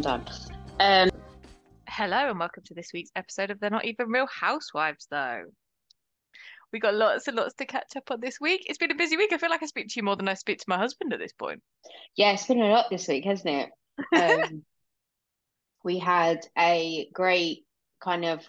Done. Um, Hello and welcome to this week's episode of They're Not Even Real Housewives, though. We got lots and lots to catch up on this week. It's been a busy week. I feel like I speak to you more than I speak to my husband at this point. yeah, it's been a lot this week, hasn't it? Um, we had a great kind of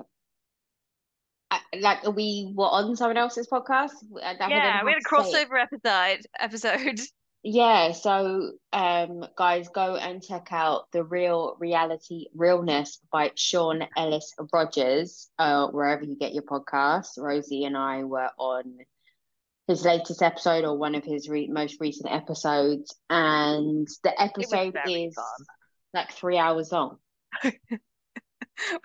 like we were on someone else's podcast. I yeah, we had a how to say it. crossover episode. Episode. Yeah, so um, guys, go and check out the real reality realness by Sean Ellis Rogers, uh, wherever you get your podcasts. Rosie and I were on his latest episode or one of his re most recent episodes, and the episode is fun. like three hours long.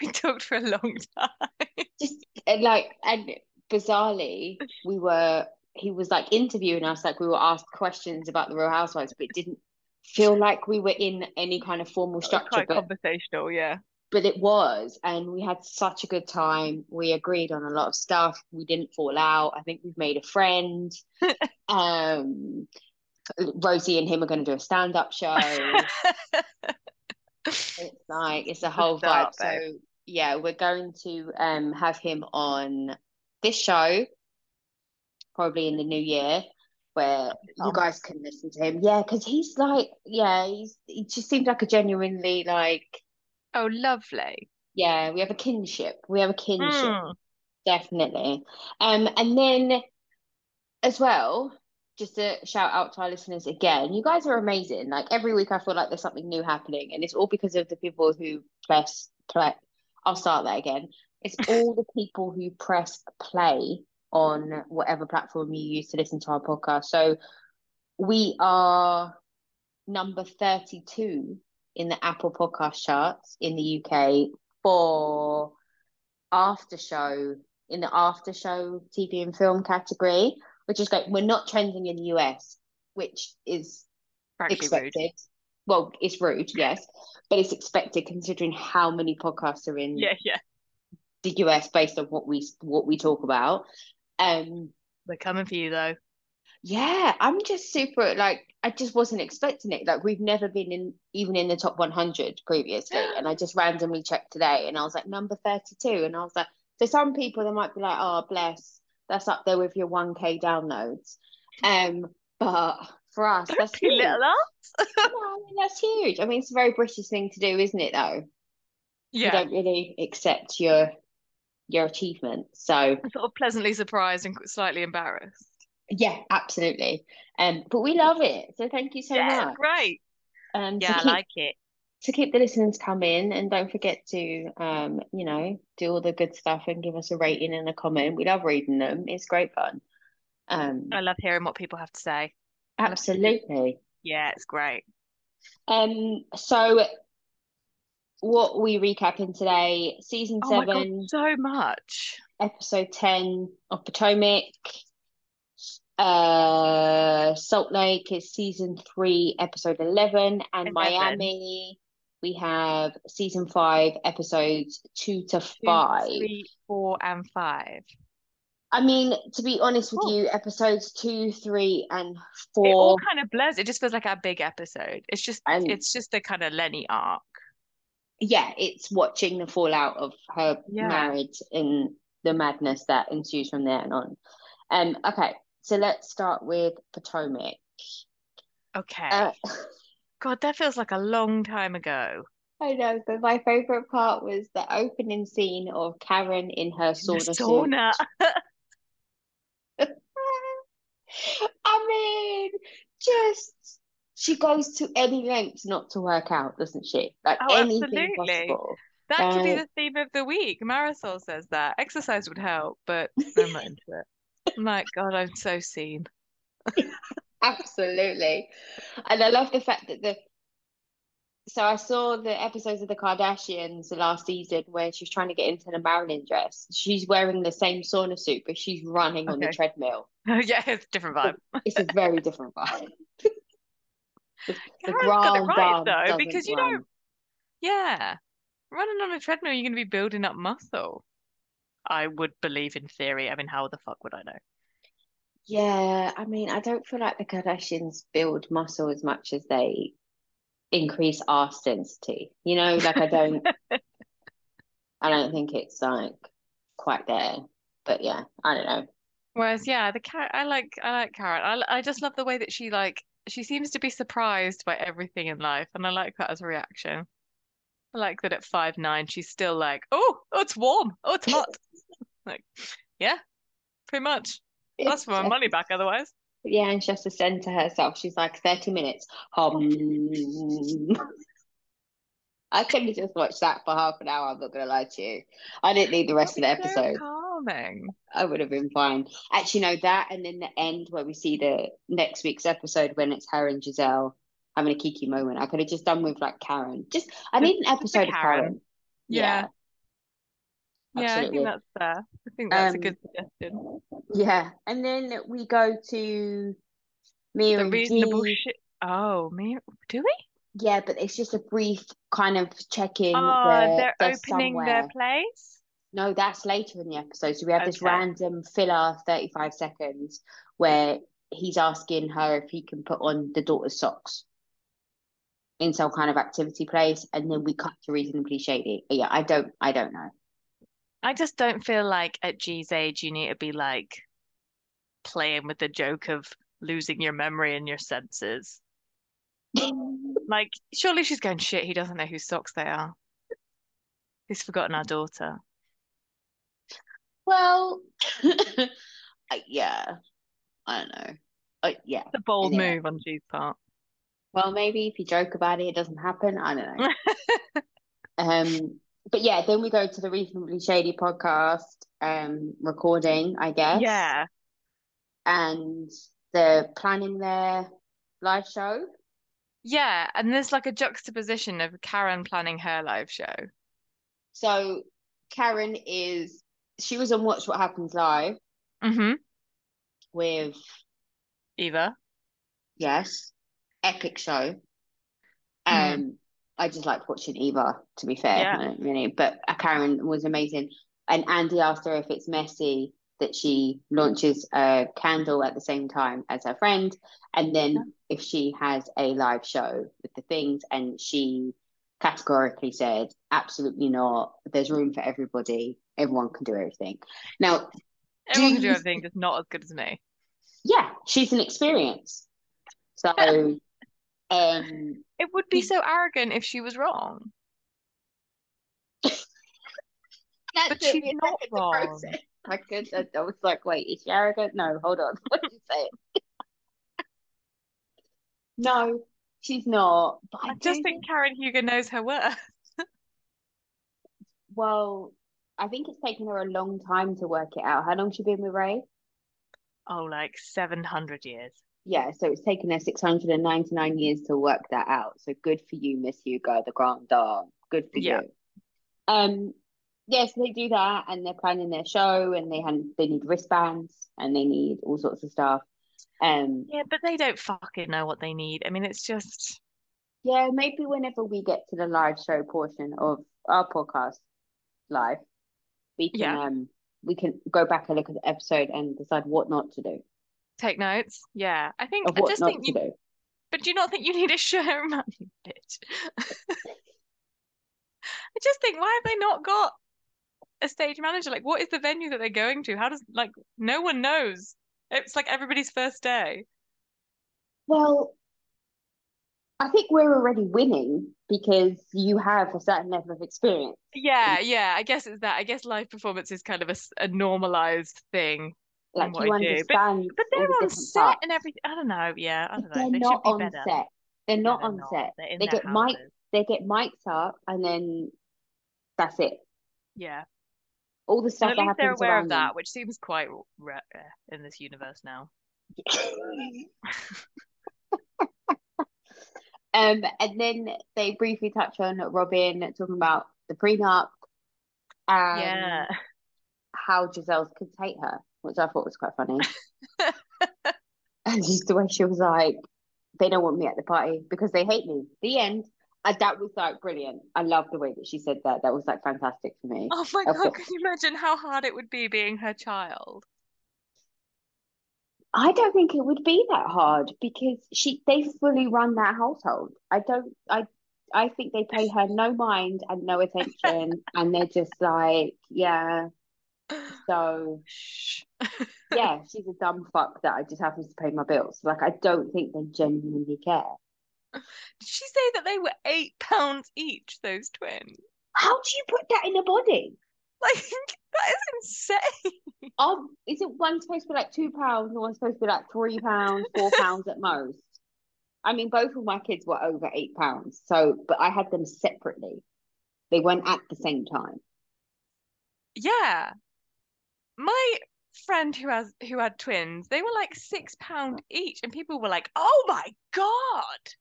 We talked for a long time. Just like and bizarrely, we were he was like interviewing us, like we were asked questions about the Real Housewives, but it didn't feel like we were in any kind of formal structure. Quite But conversational, yeah. but it was, and we had such a good time. We agreed on a lot of stuff. We didn't fall out. I think we've made a friend. um, Rosie and him are going to do a stand-up show. It's like it's a whole vibe. So yeah, we're going to um have him on this show probably in the new year where you Oh. guys can listen to him. Yeah, because he's like, yeah, he's he just seems like a genuinely like, Oh, lovely. yeah, we have a kinship. We have a kinship, Mm. definitely. Um, and then as well, just a shout out to our listeners again. You guys are amazing. Like every week, I feel like there's something new happening, and it's all because of the people who press play. I'll start that again. It's all the people who press play on whatever platform you use to listen to our podcast. So we are number 32 in the Apple podcast charts in the UK for after show in the after show TV and film category, which is great. We're not trending in the US, which is Frankly rude. expected. Well, it's rude, yes, but it's expected considering how many podcasts are in Yeah, yeah. the US based on what we what we talk about. Um, We're coming for you, though. yeah, I'm just super like I just wasn't expecting it. Like we've never been in even in the top 100 previously, and I just randomly checked today, and I was like number 32, and I was like, for some people they might be like, oh bless, that's up there with your 1K downloads, um, but for us that's huge. little us. No, I mean, that's huge. I mean, it's a very British thing to do, isn't it? Though yeah, you don't really accept your your achievement. so. I'm sort of pleasantly surprised and slightly embarrassed. Yeah, absolutely. Um, but we love it. So thank you so yeah, much. great. Um, Yeah, I like it. to keep the listeners coming and don't forget to um, you know, do all the good stuff and give us a rating and a comment. We love reading them. It's great fun. Um, I love hearing what people have to say. absolutely. Yeah, it's great. Um, so what we recapping today, season Oh my God, seven, so much. episode ten of Potomac. Uh, Salt Lake is season three, episode 11, and 11. Miami, we have season five, episodes two to Two, five. four, and five. I mean, to be honest with you, episodes two, three, and four. It all kind of blurs. It just feels like a big episode. It's just and it's just a kind of Lenny arc. Yeah, it's watching the fallout of her Yeah. marriage and the madness that ensues from there and on. Um, okay, so let's start with Potomac. Okay. Uh, God, that feels like a long time ago. I know, but my favorite part was the opening scene of Karen in her sauna sauna. I mean, just she goes to any lengths not to work out, doesn't she? Like Oh, anything absolutely. possible. That could be Uh, the theme of the week. Marisol says that. Exercise would help, but I'm not into it. I'm like, God, I'm so seen. Absolutely. And I love the fact that the so I saw the episodes of the Kardashians the last season where she's trying to get into the Marilyn dress. She's wearing the same sauna suit, but she's running on the treadmill. Yeah, it's a different vibe. It's a very different vibe. The, the Karen's got it right dame though, because you run. don't. Yeah, running on a treadmill, you're going to be building up muscle. I would believe in theory. I mean, how the fuck would I know? Yeah, I mean, I don't feel like the Kardashians build muscle as much as they increase arse density. You know, like I don't, I don't think it's like quite there. But yeah, I don't know. Whereas, yeah, the cat, I like, I like carrot. I, I just love the way that she like, she seems to be surprised by everything in life, and I like that as a reaction. I like that at five nine, she's still like, oh, oh, it's warm, oh, it's hot. like, yeah, pretty much. That's for my money back otherwise. yeah, and she has to send to herself. She's like 30 minutes. Um, I could have just watched that for half an hour. I'm not gonna lie to you. I didn't need the rest of the episode. so calming. I would have been fine. Actually, no, that and then the end where we see the next week's episode when it's her and Gizelle having a kiki moment. I could have just done with like Karen. Just I need an a episode of Karen. Karen. Yeah. Yeah, I think that's fair. I think that's a Um, good suggestion. Yeah, and then we go to Mia The and reasonable shit. Oh, me, do we? Yeah, but it's just a brief kind of check-in Oh, they're they're opening their place. No, that's later in the episode. So we have this random filler, 35 seconds, where he's asking her if he can put on the daughter's socks in some kind of activity place, and then we cut to reasonably shady. Yeah, I don't, I don't know. I just don't feel like at G's age you need to be like playing with the joke of losing your memory and your senses. Like, surely she's going, shit, he doesn't know whose socks they are. He's forgotten our daughter. Well, yeah, I don't know. Uh, yeah. It's a bold Anyway. move on G's part. Well, maybe if you joke about it, it doesn't happen. I don't know. Um, but yeah, then we go to the Reasonably Shady podcast um recording, I guess. Yeah. And they're planning their live show. Yeah. And there's like a juxtaposition of Karen planning her live show. So Karen is she was on Watch What Happens Live Mm-hmm. with Eva. yes, epic show. Mm. Um, I just liked watching Eva, to be fair. Yeah. Really, but uh, Karen was amazing. And Andy asked her if it's messy that she launches a candle at the same time as her friend, and then if she has a live show with the things, and she categorically said, absolutely not. There's room for everybody. Everyone can do everything. Now, Everyone can do everything, just not as good as me. yeah, she's an experience. So, um, It would be so arrogant if she was wrong. But she's not wrong. I could. I, I was like, wait, is she arrogant? No, hold on. What did you say? no, she's not. But I, I just think Karen Huger knows her worth. Well, I think it's taken her a long time to work it out. How long she been with Ray? Oh, like 700 years. Yeah, so it's taken her 699 years to work that out. So good for you, Miss Hugo, the Grand Dame. Good for Yeah. you. Um, yes, they do that, and they're planning their show, and they had they need wristbands, and they need all sorts of stuff. Um, Yeah, but they don't fucking know what they need. I mean, it's just, yeah, maybe whenever we get to the live show portion of our podcast live, we can Yeah. um we can go back and look at the episode and decide what not to do, take notes. Yeah, I think, I just not think to you, do. but do you not think you need a show, man, bitch? I just think, why have they not got a stage manager? Like, what is the venue that they're going to? How does, like, no one knows. It's like everybody's first day. Well, I think we're already winning because you have a certain level of experience. Yeah, yeah, I guess it's that. I guess live performance is kind of a, a normalized thing. Like you I do. But- understand But they're the on set parts. and everything. I don't know. Yeah, I don't know. they're They not be on better. set. They're No, not they're on not. set. They're in get mic, they get mic'd up, and then that's it. Yeah. All the And stuff at least they're aware of them. that, which seems quite rare in this universe now. Um, and then they briefly touch on Robin talking about the prenup and Yeah. how Gizelle's could hate her, which I thought was quite funny. and just the way she was like, they don't want me at the party because they hate me. The end. And that was like brilliant. I love the way that she said that. That was like fantastic for me. Oh my God, can you imagine how hard it would be being her child? I don't think it would be that hard because she they fully run that household. I don't I I think they pay her no mind and no attention and they're just like, yeah. So yeah, she's a dumb fuck that I just happens to pay my bills. Like I don't think they genuinely care. Did she say that they were eight pounds each, those twins? How do you put that in a body? Like that is insane. Um, is it one supposed to be like two pounds and one's supposed to be like three pounds, four pounds at most? I mean, both of my kids were over eight pounds. So, but I had them separately. They weren't at the same time. Yeah. My friend who has who had twins, they were like six pound each, and people were like, "Oh my god!"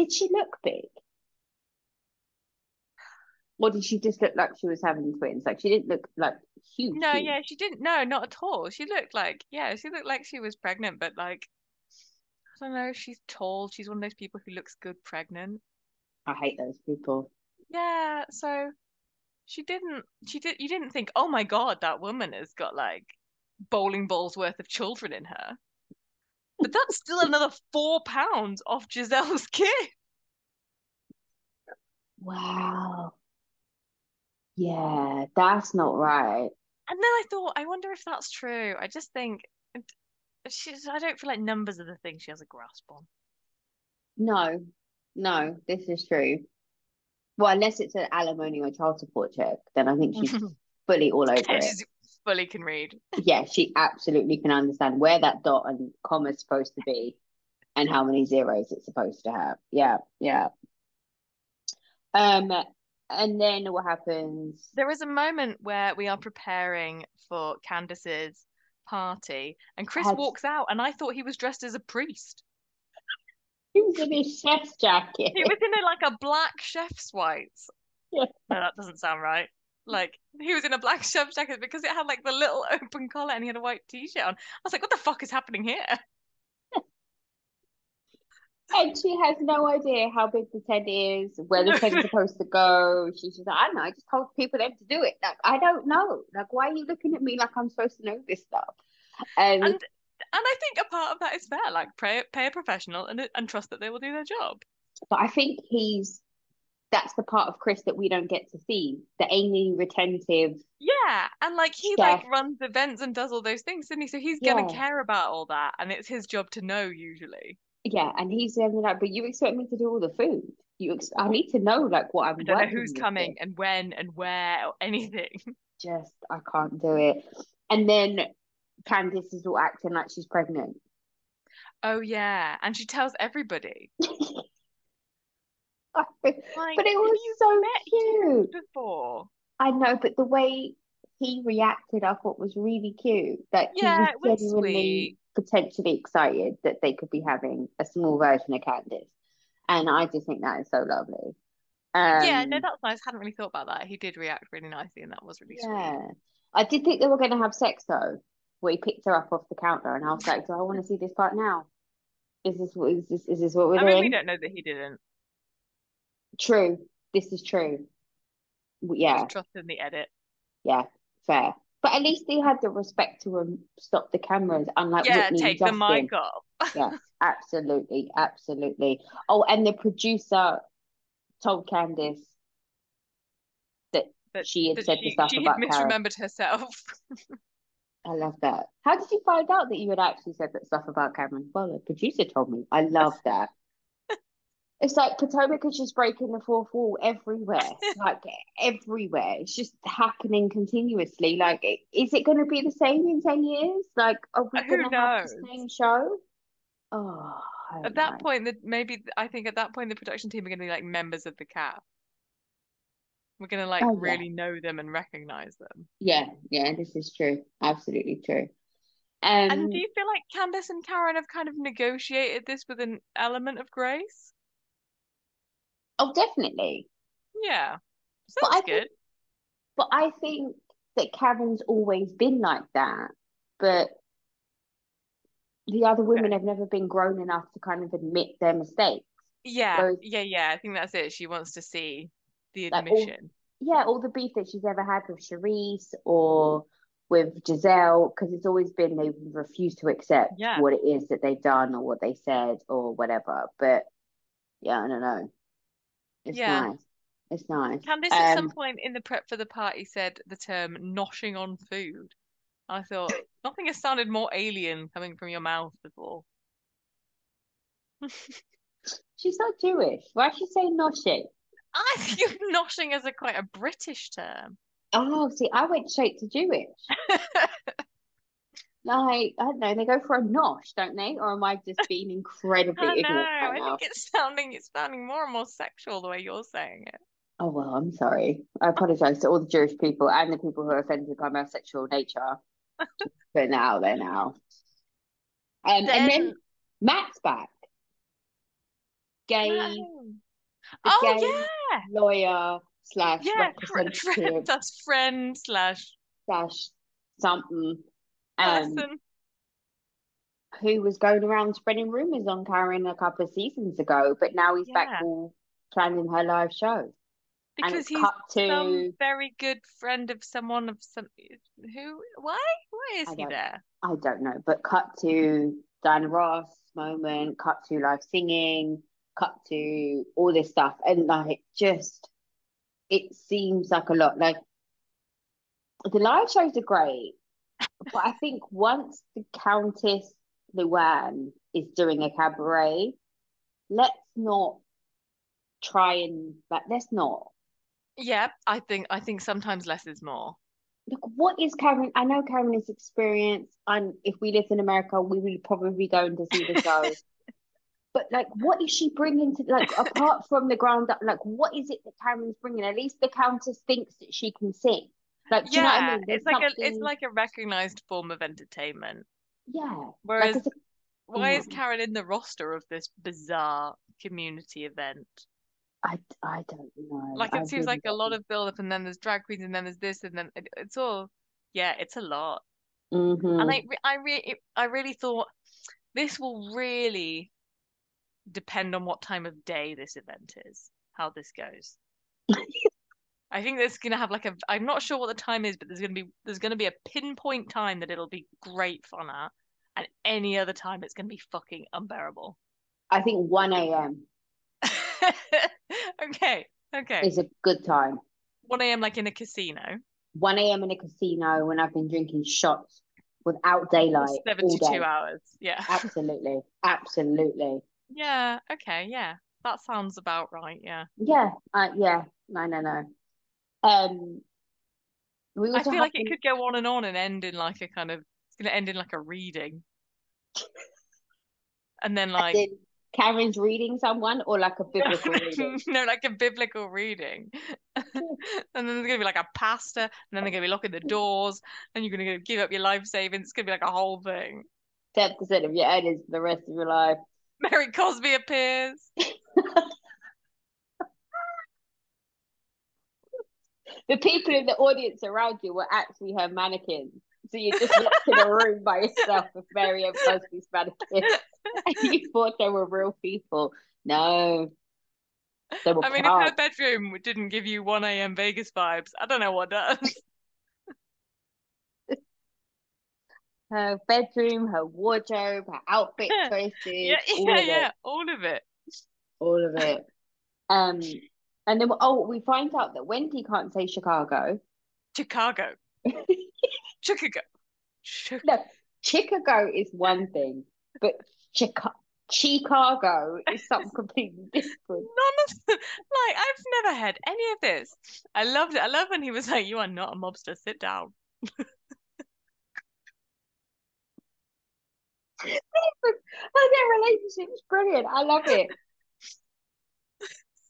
Did she look big? Or did she just look like she was having twins? Like she didn't look like huge. No, huge. yeah, she didn't. No, not at all. She looked like yeah, she looked like she was pregnant, but like I don't know. She's tall. She's one of those people who looks good pregnant. I hate those people. Yeah, so she didn't. She did. You didn't think, oh my god, that woman has got like bowling balls worth of children in her. But that's still another four pounds off Gizelle's kit. Wow. Yeah, that's not right. And then I thought, I wonder if that's true. I just think she's. I don't feel like numbers are the thing she has a grasp on. No, no, this is true. Well, unless it's an alimony or child support check, then I think she's fully all over it. Fully can read. Yeah, she absolutely can understand where that dot and comma is supposed to be and how many zeros it's supposed to have. Yeah, yeah. Um, and then what happens? There is a moment where we are preparing for Candace's party, and Chris walks out, and I thought he was dressed as a priest. He was in his chef's jacket. He was in a, like a black chef's whites. Yeah. No, that doesn't sound right. Like he was in a black chef's jacket because it had like the little open collar and he had a white t-shirt on. I was like, what the fuck is happening here? And she has no idea how big the tent is, where the tent's supposed to go. She's just like, I don't know, I just told people them to do it. Like, I don't know. Like, why are you looking at me like I'm supposed to know this stuff? Um, And and I think a part of that is fair. Like pay pay a professional and and trust that they will do their job. but I think he's that's the part of Chris that we don't get to see. The Amy retentive. Yeah, and like he Chef. like runs events and does all those things, doesn't he? So he's gonna Yeah. care about all that, and it's his job to know usually. Yeah, and he's um, like, but you expect me to do all the food. You, ex- I need to know like what I'm. I don't know who's coming and when and where or anything. Just I can't do it. And then Candice is all acting like she's pregnant. Oh yeah, and she tells everybody. but it was so met cute. before. I know, but the way he reacted, I thought was really cute. That Yeah, he was was genuinely potentially excited that they could be having a small version of Candice. And I just think that is so lovely. Um, yeah, no, that's nice. Hadn't really thought about that. He did react really nicely, and that was really sweet. yeah. I did think they were going to have sex though, where he picked her up off the counter, and I was like, do I want to see this part now? Is this what is this is this what we're I mean, we don't know that he didn't. True. This is true. Yeah, Just trust in the edit. yeah, fair. But at least they had the respect to um, stop the cameras, unlike Yeah, Whitney take and the mic off. Yeah, absolutely, absolutely. Oh, and the producer told Candice that That- she had that said the stuff she about Karen. misremembered herself. I love that. How did you find out that you had actually said that stuff about Cameron? Well, the producer told me. I love that. It's like Potomac is just breaking the fourth wall everywhere, like everywhere. It's just happening continuously. Like, is it going to be the same in 10 years? Like, are we going to have the same show? Oh, At that know. point, that maybe I think at that point the production team are going to be like members of the cast. We're going to like Oh, yeah. really know them and recognize them. Yeah, yeah, this is true. Absolutely true. And Um, do you feel like Candace and Karen have kind of negotiated this with an element of grace? Oh, definitely. Yeah, But I sounds think good. But I think that Karen's always been like that. But the other women have never been grown enough to kind of admit their mistakes. Yeah, Whereas- yeah, yeah. I think that's it. She wants to see the Like, all- admission. Yeah, all the beef that she's ever had with Charrisse or with Gizelle because it's always been they refuse to accept Yeah. what it is that they've done or what they said or whatever. But yeah, I don't know. It's Yeah. nice. It's nice. Candice at some Um, point in the prep for the party said the term noshing on food. I thought nothing has sounded more alien coming from your mouth before. she's not Jewish. Why is she saying noshing? I think noshing as a quite a British term. Oh, see, I went straight to Jewish. Like, I don't know, they go for a nosh, don't they? Or am I just being incredibly I know. ignorant I right now? think it's sounding it's sounding more and more sexual the way you're saying it. Oh, well, I'm sorry. I apologize to all the Jewish people and the people who are offended by my sexual nature. but now they're now. Um, and then Then Matt's back. Gay, No. Oh gay yeah, lawyer slash yeah. Fr- friend, that's friend slash slash something. Um, person. who was going around spreading rumors on Karen a couple of seasons ago, but now he's back Yeah. all planning her live show. Because he's to some very good friend of someone of some who why why is I he there? I don't know, but cut to Diana Ross moment, cut to live singing, cut to all this stuff, and like just it seems like a lot. Like the live shows are great, but I think once the Countess Luann is doing a cabaret, let's not try and like let's not. Yeah, I think I think sometimes less is more. Look, what is Karen? I know Karen is experienced, and if we lived in America, we would probably be going to see the show. But like, what is she bringing to like apart from the ground up? Like, what is it that Karen's bringing? At least the Countess thinks that she can sing. Like, do you know I Yeah, mean? It's like a it's like a recognized form of entertainment. yeah. Whereas it's a, why is Mm. Karen in the roster of this bizarre community event? I, I don't know. Like I it seems really like a lot of build up, and then there's drag queens, and then there's this, and then it, it's all yeah, it's a lot. Mhm. And I I re- I really thought this will really depend on what time of day this event is, how this goes. I think there's gonna have like a I'm not sure what the time is, but there's gonna be there's gonna be a pinpoint time that it'll be great fun at, and any other time it's gonna be fucking unbearable. I think 1 a.m. okay, okay. is a good time. 1 a.m. like in a casino. 1 a.m. in a casino when I've been drinking shots without daylight 72 day. hours. Yeah. Absolutely. Absolutely. Yeah. Okay. Yeah. That sounds about right. Yeah. Yeah. Uh, yeah. No, no, no. Um, we I feel like it could go on and on and end in like a kind of, it's going to end in like a reading. And then like, Did Karen's reading someone or like a biblical reading? no, like a biblical reading. And then there's going to be like a pastor, and then they're going to be locking the doors, and you're going to give up your life savings. It's going to be like a whole thing. 10% of your earnings for the rest of your life. Mary Cosby appears. The people in the audience around you were actually her mannequins. So you're just locked in a room by yourself with Mary and Cosby's mannequins. And you thought they were real people. No. I mean, if her bedroom didn't give you 1 a.m. Vegas vibes, I don't know what does. her bedroom, her wardrobe, her outfit choices, Yeah, all yeah, it. yeah, all of it. all of it. Um, and then oh, we find out that Wendy can't say Chicago. Chicago. Chicago. Chi- No, Chicago is one thing, but Chica Chicago is something completely different. None of the, like I've never had any of this. I loved it. I love when he was like, "You are not a mobster. Sit down." Their relationship is brilliant. I love it.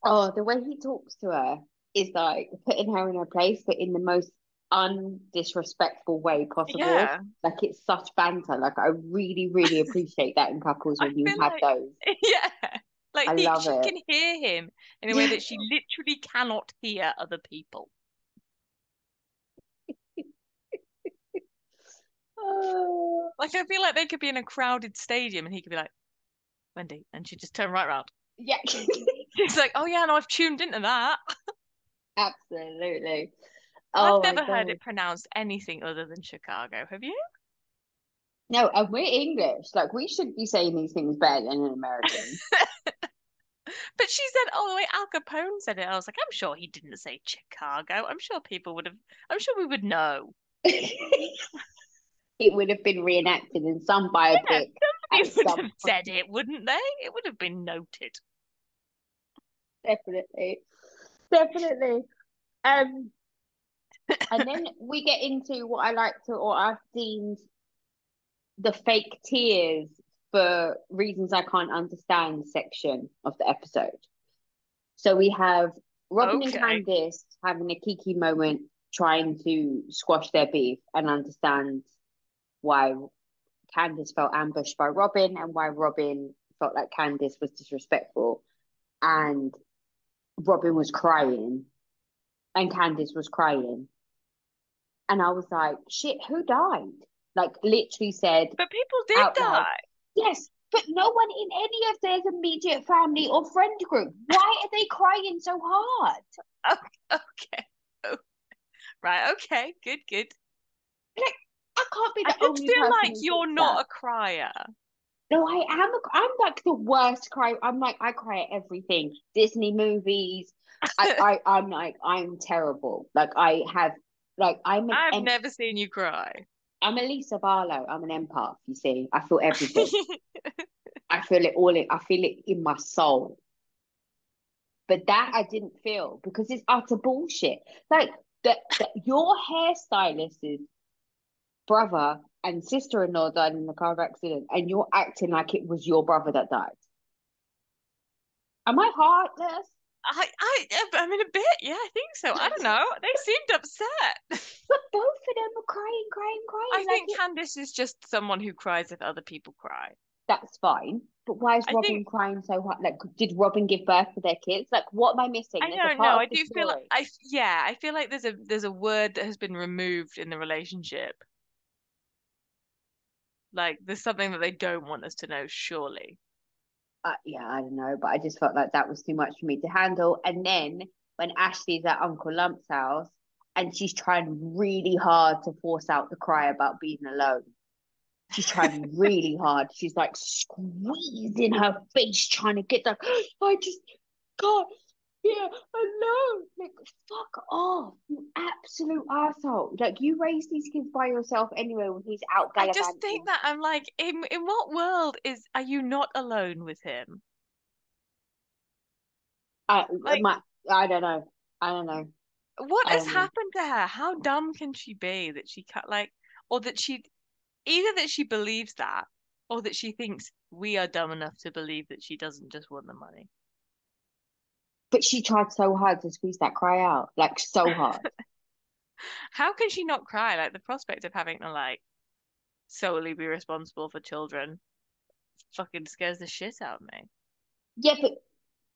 Oh, the way he talks to her is like putting her in her place, but in the most undisrespectful way possible. Yeah, Like it's such banter. Like I really, really appreciate that in couples when you have like- those. yeah. Like I he, love she it. can hear him in a way that she literally cannot hear other people. Oh. Like I feel like they could be in a crowded stadium and he could be like, "Wendy," and she'd just turn right around. Yeah, She's like, "Oh yeah, no, I've tuned into that." absolutely. Oh I've never heard God. it pronounced anything other than Chicago. Have you? No, and we're English. Like we should be saying these things better than an American. But she said, "Oh, the way Al Capone said it," I was like, "I'm sure he didn't say Chicago. I'm sure people would have. I'm sure we would know." It would have been reenacted in some biopic at People would some have point. said it, wouldn't they? It would have been noted. Definitely. Definitely. Um, and then we get into what I like to, or I've deemed the fake tears for reasons I can't understand section of the episode. So we have Robin and Okay. Candice having a kiki moment, trying to squash their beef and understand why Candice felt ambushed by Robin and why Robin felt like Candice was disrespectful. And Robin was crying and Candice was crying. And I was like, shit, who died? Like, literally said, But people did loud. die. yes, but no one in any of their immediate family or friend group. Why are they crying so hard? Okay. Oh. Right. Okay. Good. Good. Like, I can't be the I only feel like you're not that. a crier. No, I am. A, I'm like the worst cry. I'm like I cry at everything. Disney movies. I, I I'm like I'm terrible. Like I have like I'm I've em- never seen you cry. I'm a Lisa Barlow. I'm an empath. You see, I feel everything. I feel it all in. I feel it in my soul. But that I didn't feel because it's utter bullshit. Like that, your hairstylist's brother and sister-in-law died in the car accident, and you're acting like it was your brother that died. Am I heartless? I, I, I mean, a bit. Yeah, I think so. I don't know. They seemed upset. But both of them are crying, crying, crying. I like think it- Candice is just someone who cries if other people cry. that's fine. But why is I Robin think- crying so hard? Like, did Robin give birth to their kids? Like, what am I missing? I There's don't know. I do feel like I, yeah, I feel like there's a there's a word that has been removed in the relationship. Like there's something that they don't want us to know, surely. uh, yeah, I don't know, but I just felt like that was too much for me to handle. And then when Ashley's at Uncle Lump's house and she's trying really hard to force out the cry about being alone. She's trying really hard. She's like squeezing her face, trying to get that. I just can't be alone. Like, fuck off, you absolute asshole. Like, you raised these kids by yourself anyway when he's out I just think that I'm like, in in what world is are you not alone with him? I, like- my, I don't know. I don't know. What I has know. happened to her? How dumb can she be that she cut like, or that she, either that she believes that, or that she thinks we are dumb enough to believe that she doesn't just want the money. But she tried so hard to squeeze that cry out, like so hard. How can she not cry? Like the prospect of having to like solely be responsible for children fucking scares the shit out of me. yeah, but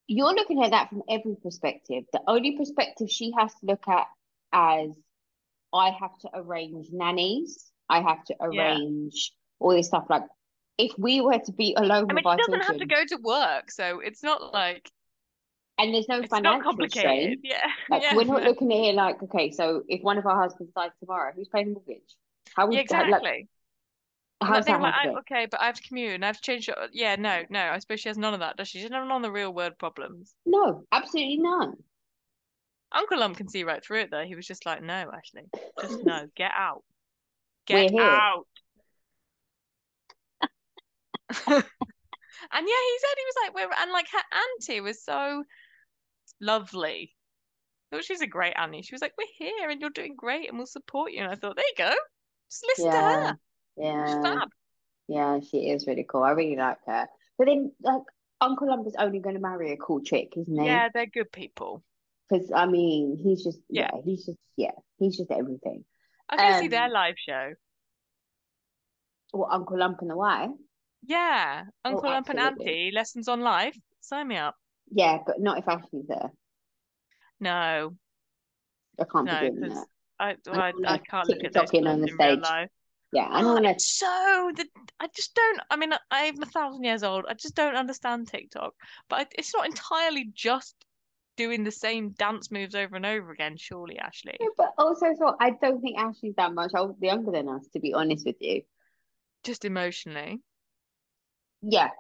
you're looking at that from every perspective. The only perspective she has to look at as I have to arrange nannies, I have to Yeah. arrange all this stuff. Like, if we were to be alone I mean, with doesn't have to go to work, so it's not like and there's no it's financial strain, Yeah, like yeah. we're not looking at it like, okay, so if one of our husbands dies tomorrow, who's paying the mortgage? How Yeah, would like, exactly. How's that like, I, okay, but I have to commute and I have to change. your- Yeah, no, no. I suppose she has none of that, does she? She doesn't have none of the real world problems. No, absolutely none. Uncle Lump can see right through it, though. He was just like, no, Ashley, just no, get out, get out. And yeah, he said he was like, we're and like her auntie was so lovely. I thought she's a great auntie. She was like, we're here and you're doing great and we'll support you. And I thought, there you go, just listen to Yeah, her. She's yeah. fab. Yeah, she is really cool. I really like her. But then, like, Uncle Lump is only going to marry a cool chick, isn't he? Yeah, they're good people. Because I mean, he's just Yeah. yeah, he's just yeah, he's just everything. I was gonna see their Um, live show. Well, Uncle Lump and the wife, Yeah, Oh, Uncle Lump and. Auntie lessons on life. Sign me up. Yeah, but not if Ashley's there. No, I can't no, be doing that. I, I I, I can't look at those TikToking on the in stage. life. Yeah, I Oh, don't want so the I just don't. I mean, I'm a thousand years old. I just don't understand TikTok. But I, it's not entirely just doing the same dance moves over and over again, surely, Ashley. Yeah, But also, so I don't think Ashley's that much older, younger than us, to be honest with you. Just emotionally. Yeah,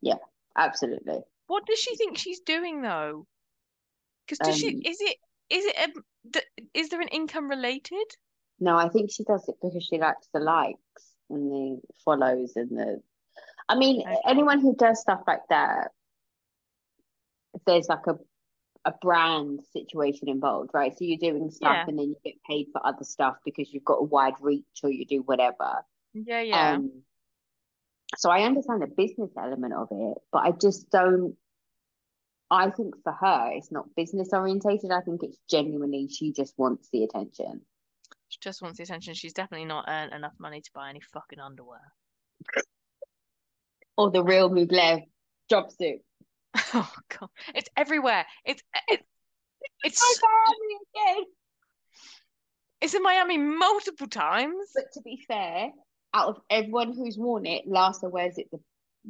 yeah, absolutely. What does she think she's doing though? Because does she Um, is it is it a, is there an income related? No, I think she does it because she likes the likes and the follows and the. I mean, Okay. anyone who does stuff like that, if there's like a a brand situation involved, right? So you're doing stuff Yeah. and then you get paid for other stuff because you've got a wide reach or you do whatever. Yeah, yeah. Um, so I understand the business element of it, but I just don't. I think for her, it's not business orientated. I think it's genuinely she just wants the attention. She just wants the attention. She's definitely not earned enough money to buy any fucking underwear. Or the real Mugler job suit. Oh god, it's everywhere. It's it's it's again. it's in Miami multiple times. But to be fair, out of everyone who's worn it, Larsa wears it the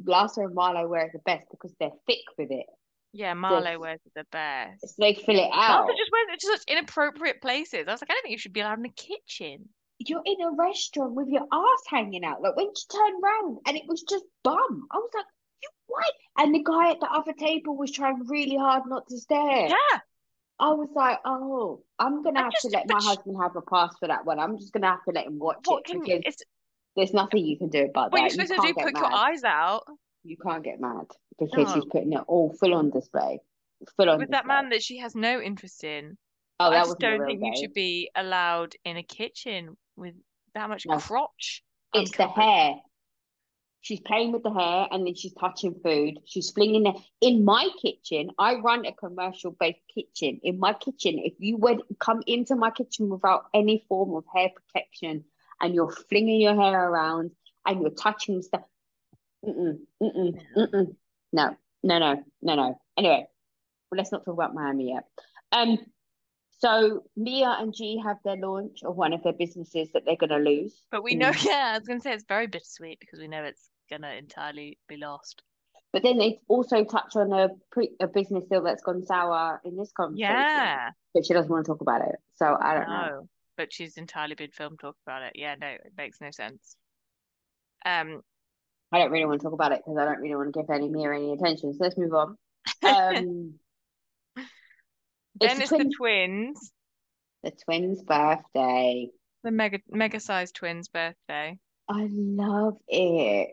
Larsa and Marlo wear it the best because they're thick with it. Yeah, Marlo wears it the best. So they fill it out. Just wears it to such inappropriate places. I was like, I don't think you should be allowed in the kitchen. You're in a restaurant with your ass hanging out. Like when she turned round and it was just bum. I was like, you what? And the guy at the other table was trying really hard not to stare. Yeah, I was like, oh, I'm gonna I have just- to let my but sh- husband have a pass for that one. I'm just gonna have to let him watch what it because It's there's nothing you can do about what you're that. You supposed to do. Put mad. your eyes out. You can't get mad because she's putting it all full on display. Full on With that man that she has no interest in. Oh, I that just wasn't don't think you should be allowed in a kitchen with that much No. crotch. It's the hair. She's playing with the hair and then she's touching food. She's flinging it. In my kitchen, I run a commercial based kitchen. In my kitchen, if you would come into my kitchen without any form of hair protection and you're flinging your hair around and you're touching stuff, mm-mm, mm-mm, mm-mm. No, no, no, no, no. Anyway, well, let's not talk about Miami yet. Um, so Mia and G have their launch of one of their businesses that they're going to lose. But we know, Mm. yeah, I was going to say it's very bittersweet because we know it's going to entirely be lost. But then they also touch on a pre a business deal that's gone sour in this conversation. Yeah, But she doesn't want to talk about it. So I don't know. But she's entirely been filmed talk about it. Yeah, no, it makes no sense. Um, I don't really want to talk about it because I don't really want to give any Mia any attention. So let's move on. Um, It's then the it's the twins. twins, the twins' birthday. the mega mega sized twins' birthday. I love it.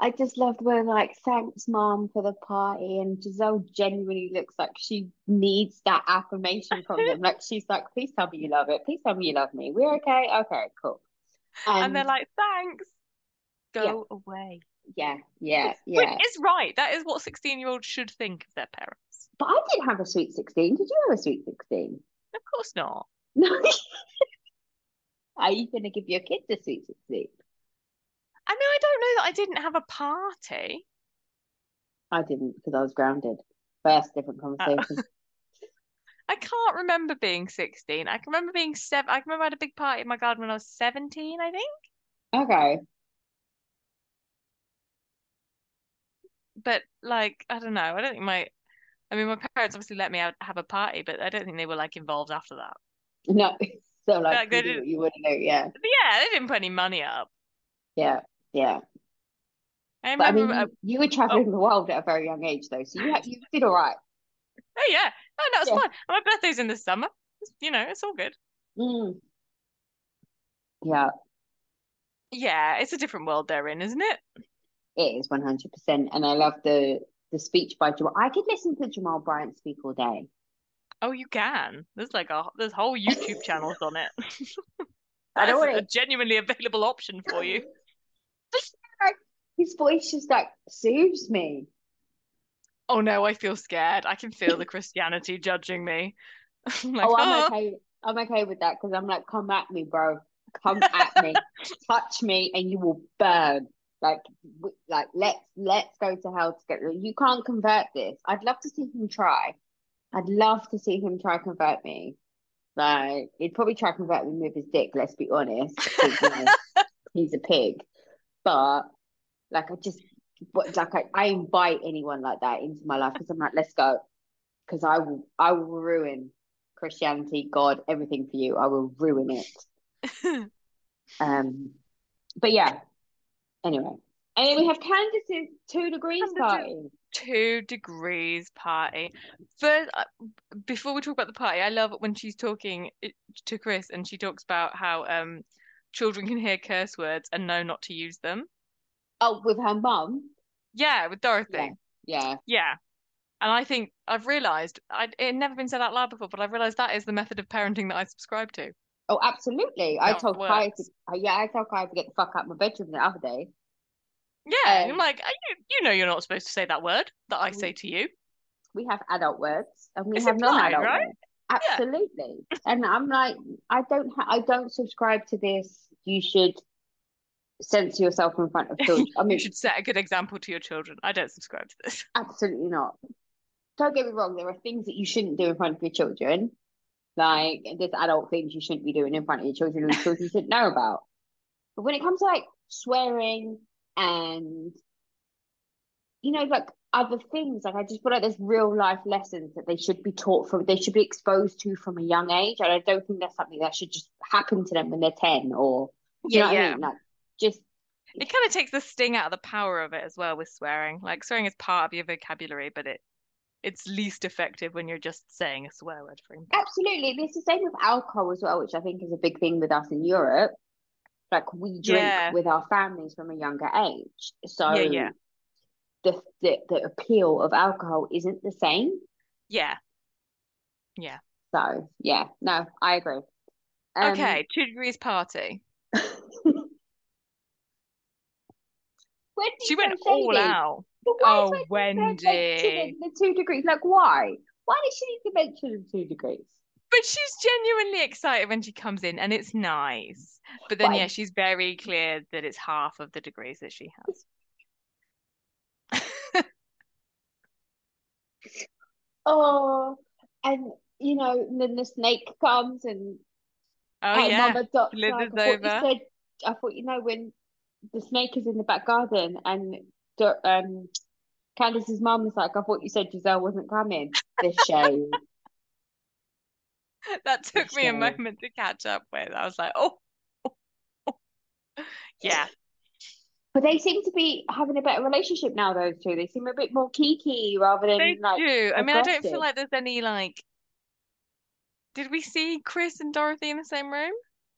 I just loved where like thanks mom for the party and Gizelle genuinely looks like she needs that affirmation from them. Like she's like, please tell me you love it. Please tell me you love me. We're okay. Okay, cool. and they're like, thanks. Yeah. Go away. yeah, yeah, Which yeah. is right. That is what 16 year olds should think of their parents. But I didn't have a sweet 16. Did you have a sweet 16? Of course not. No. Are you going to give your kids a sweet 16? I mean, I don't know that I didn't have a party. I didn't because I was grounded. First, different uh, conversation. I can't remember being 16. I can remember being seven. I can remember I had a big party in my garden when I was 17, I think. okay. But like, I don't know. I don't think my, I mean, my parents obviously let me out have a party, but I don't think they were like involved after that. No. So, like, Like, you do didn't- what you to do. Yeah. But yeah, they didn't put any money up. Yeah. Yeah. I But I mean, uh, you, you were traveling the world at a very young age, though. So you, you did all right. oh yeah, no, no, it's Yeah. fine. My birthday's in the summer. It's- you know, it's all good. Mm. Yeah, Yeah, it's a different world they're in, isn't it? it is 100%. And I love the the speech by Jamal. I could listen to Jamal Bryant speak all day. Oh, you can. There's like a there's whole YouTube channels on it. I don't That's a genuinely available option for you. His voice just like soothes me. Oh no, I feel scared. I can feel the Christianity judging me. I'm like, oh, "Oh." I'm okay. I'm okay with that because I'm like, come at me, bro. Come at me, touch me, and you will burn. Like, like let's let's go to hell together. You can't convert this. I'd love to see him try. I'd love to see him try convert me. Like, he'd probably try convert me with his dick. Let's be honest. you know, he's a pig. But like, I just, but like, I, I invite anyone like that into my life because I'm like, let's go. because I will I will ruin Christianity, God, everything for you. I will ruin it. um, but yeah. Anyway, and then we have Candace's two degrees party. Two degrees party. First, uh, before we talk about the party, I love when she's talking uh, to Chris and she talks about how um children can hear curse words and know not to use them. Oh, with her mum. Yeah, with Dorothy. Yeah. Yeah. Yeah. And I think I've realised I it had never been said out loud before, but I've realised that is the method of parenting that I subscribe to. Oh, absolutely. I That told Kai to, uh, yeah, I told Kai to get the fuck out of my bedroom the other day. Yeah, Um, I'm like, "Uh, you, you know, you're not supposed to say that word that I say to you. We have adult words and we It's have non-adult right? words. Absolutely. And I'm like, I don't, ha- I don't subscribe to this. You should censor yourself in front of children. I You should set a good example to your children. I don't subscribe to this. absolutely not. Don't get me wrong. There are things that you shouldn't do in front of your children. Like there's adult things you shouldn't be doing in front of your children and children shouldn't know about. But when it comes to like swearing and you know, like other things, like I just feel like there's real life lessons that they should be taught from, they should be exposed to from a young age. And I don't think that's something that should just happen to them when they're 10 or, you know what I mean? Like, just, It kind of takes the sting out of the power of it as well with swearing. Like swearing is part of your vocabulary, but it it's least effective when you're just saying a swear word for example. absolutely. It's the same with alcohol as well, which I think is a big thing with us in Europe. Like, we drink Yeah. with our families from a younger age. So, Yeah, yeah. The, the, the appeal of alcohol isn't the same. Yeah. Yeah. So, yeah, no, I agree. Um, Okay, two degrees party. She went all out. Oh, Wendy the two degrees? Like, why? Why did she need to mention the two degrees? But she's genuinely excited when she comes in and it's nice. But then, yeah, she's very clear that it's half of the degrees that she has. Oh, and you know, and then the snake comes and Oh, and yeah. Mama like, I thought you said, I thought you know when the snake is in the back garden and Dot- um Candiace's mum was like, I thought you said Gizelle wasn't coming. The shade. That took me a moment to catch up with. I was like, oh, oh, oh. yeah. But they seem to be having a better relationship now, those two. They seem a bit more kiki rather than They like do. I mean, I don't feel like there's any like. Did we see Chris and Dorothy in the same room?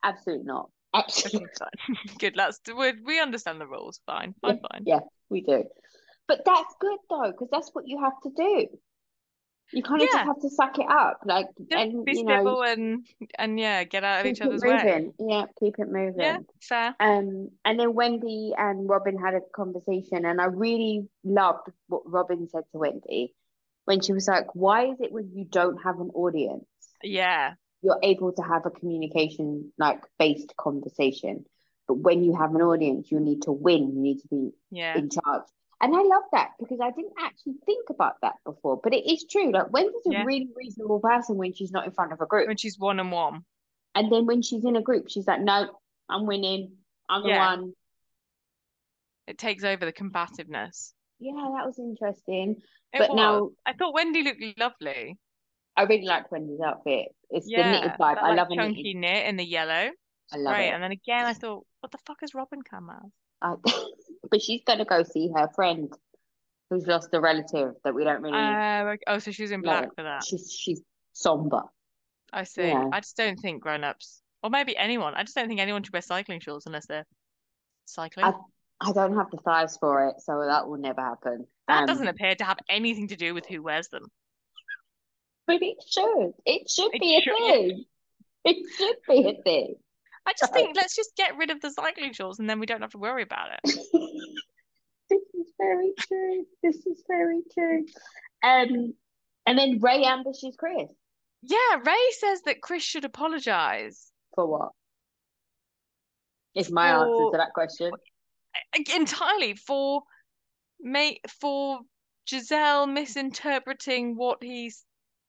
absolutely not. Absolutely, fine. Good. That's we we understand the rules. Fine, fine, fine. yeah, we do. But that's good though, because that's what you have to do. You kind of Yeah. just have to suck it up, like, Just and be you know, civil and and yeah, get out of each other's way. Yeah, keep it moving. Yeah, fair. Um, and then Wendy and Robin had a conversation, and I really loved what Robin said to Wendy when she was like, "Why is it when you don't have an audience, Yeah, you're able to have a communication like based conversation, but when you have an audience, you need to win, you need to be yeah, in charge." And I love that because I didn't actually think about that before, but it is true. Like Wendy's a Yeah. really reasonable person when she's not in front of a group, when she's one and one. and then when she's in a group, she's like, "No, I'm winning. I'm the one." It takes over the combativeness. Yeah, that was interesting. It But was. now I thought Wendy looked lovely. I really liked Wendy's outfit. It's the Yeah, knitted vibe. that I like love chunky knitted. knit in the yellow. I love Great. it. And then again, I thought, what the fuck has Robin come as? I, but she's gonna go see her friend who's lost a relative that we don't really Uh, oh, so she's in black for that. She's she's somber. I see. Yeah. I just don't think grown-ups, or maybe anyone. I just don't think anyone should wear cycling shorts unless they're cycling. I I don't have the thighs for it, so that will never happen. That Um, doesn't appear to have anything to do with who wears them. But it should. It should It be a should. thing. It should be a thing. I just think let's just get rid of the cycling shorts and then we don't have to worry about it. this is very true. This is very true. Um, and then Ray ambushes Chris Yeah, Ray says that Chris should apologize for what? Is my answer to that question. entirely for mate for Gizelle misinterpreting what he s-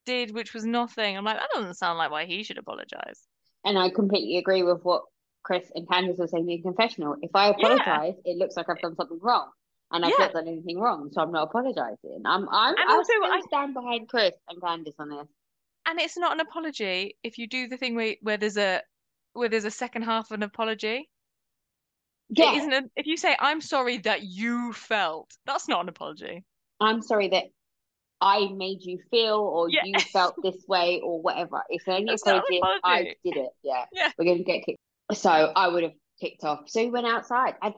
did, which was nothing. I'm like, that doesn't sound like why he should apologize. And I completely agree with what Chris and Candiace were saying in confessional. If I Yeah. apologize, it looks like I've done something wrong. and I've Yeah. not done anything wrong, so I'm not apologizing. I'm I'm And also, I- stand behind Chris and Candiace on this. And it's not an apology if you do the thing where where there's a where there's a second half of an apology. Yeah, It isn't a, if you say I'm sorry that you felt, that's not an apology. I'm sorry that I made you feel or Yeah. you felt this way or whatever. Only That's apology if I did it. Yeah. Yeah. We're gonna get kicked. So I would have kicked off. So he went outside. And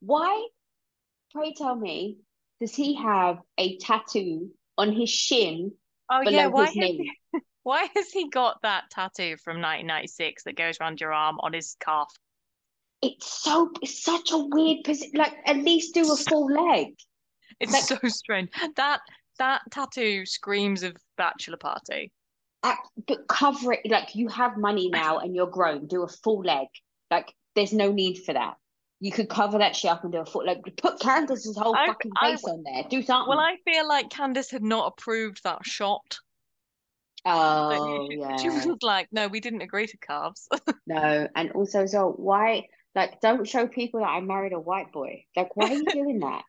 why, pray tell me, does he have a tattoo on his shin Oh yeah, why has he, why has he got that tattoo from 1996 that goes around your arm on his calf? It's so it's such a weird position. Like at least do a full leg. It's Like- so strange. That that tattoo screams of bachelor party. Act, but cover it like you have money now and you're grown. Do a full leg. Like there's no need for that. You could cover that shit up and do a full like put Candiace's whole I- fucking I- face on there. Do something. Well, I feel like Candiace had not approved that shot. Oh she, yeah. she was like, no, we didn't agree to calves. No, and also so why like don't show people that I married a white boy. Like why are you doing that?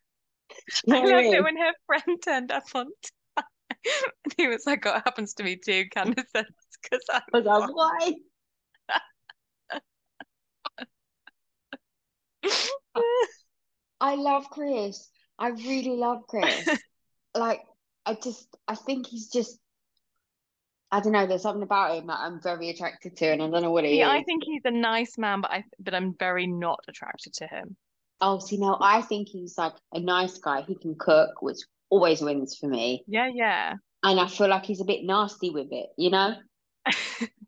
I loved it when her friend turned up on time. And he was like, oh, it happens to me too. Candiace said, because I was like, why? I love Chris. I really love Chris. like I just I think he's just I don't know, there's something about him that I'm very attracted to and I don't know what it See, is. Yeah, I think he's a nice man, but I but I'm very not attracted to him. Oh, see now I think he's like a nice guy. He can cook, which always wins for me. Yeah, yeah. And I feel like he's a bit nasty with it, you know?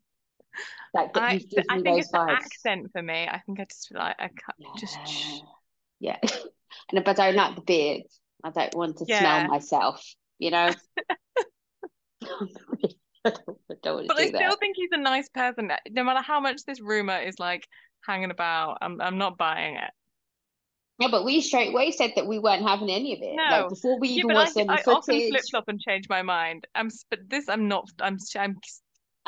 Like I I think it's the accent for me. I think I just feel like I can't just Yeah. Yeah. And if I don't like the beard, I don't want to Yeah. smell myself, you know? I don't, I don't But I still that. think he's a nice person. No matter how much this rumor is like hanging about, I'm I'm not buying it. Yeah, but we straightway said that we weren't having any of it. No. Like before we Yeah, even but I, watched any I often footage. flip flop and change my mind. I'm but this I'm not. I'm I'm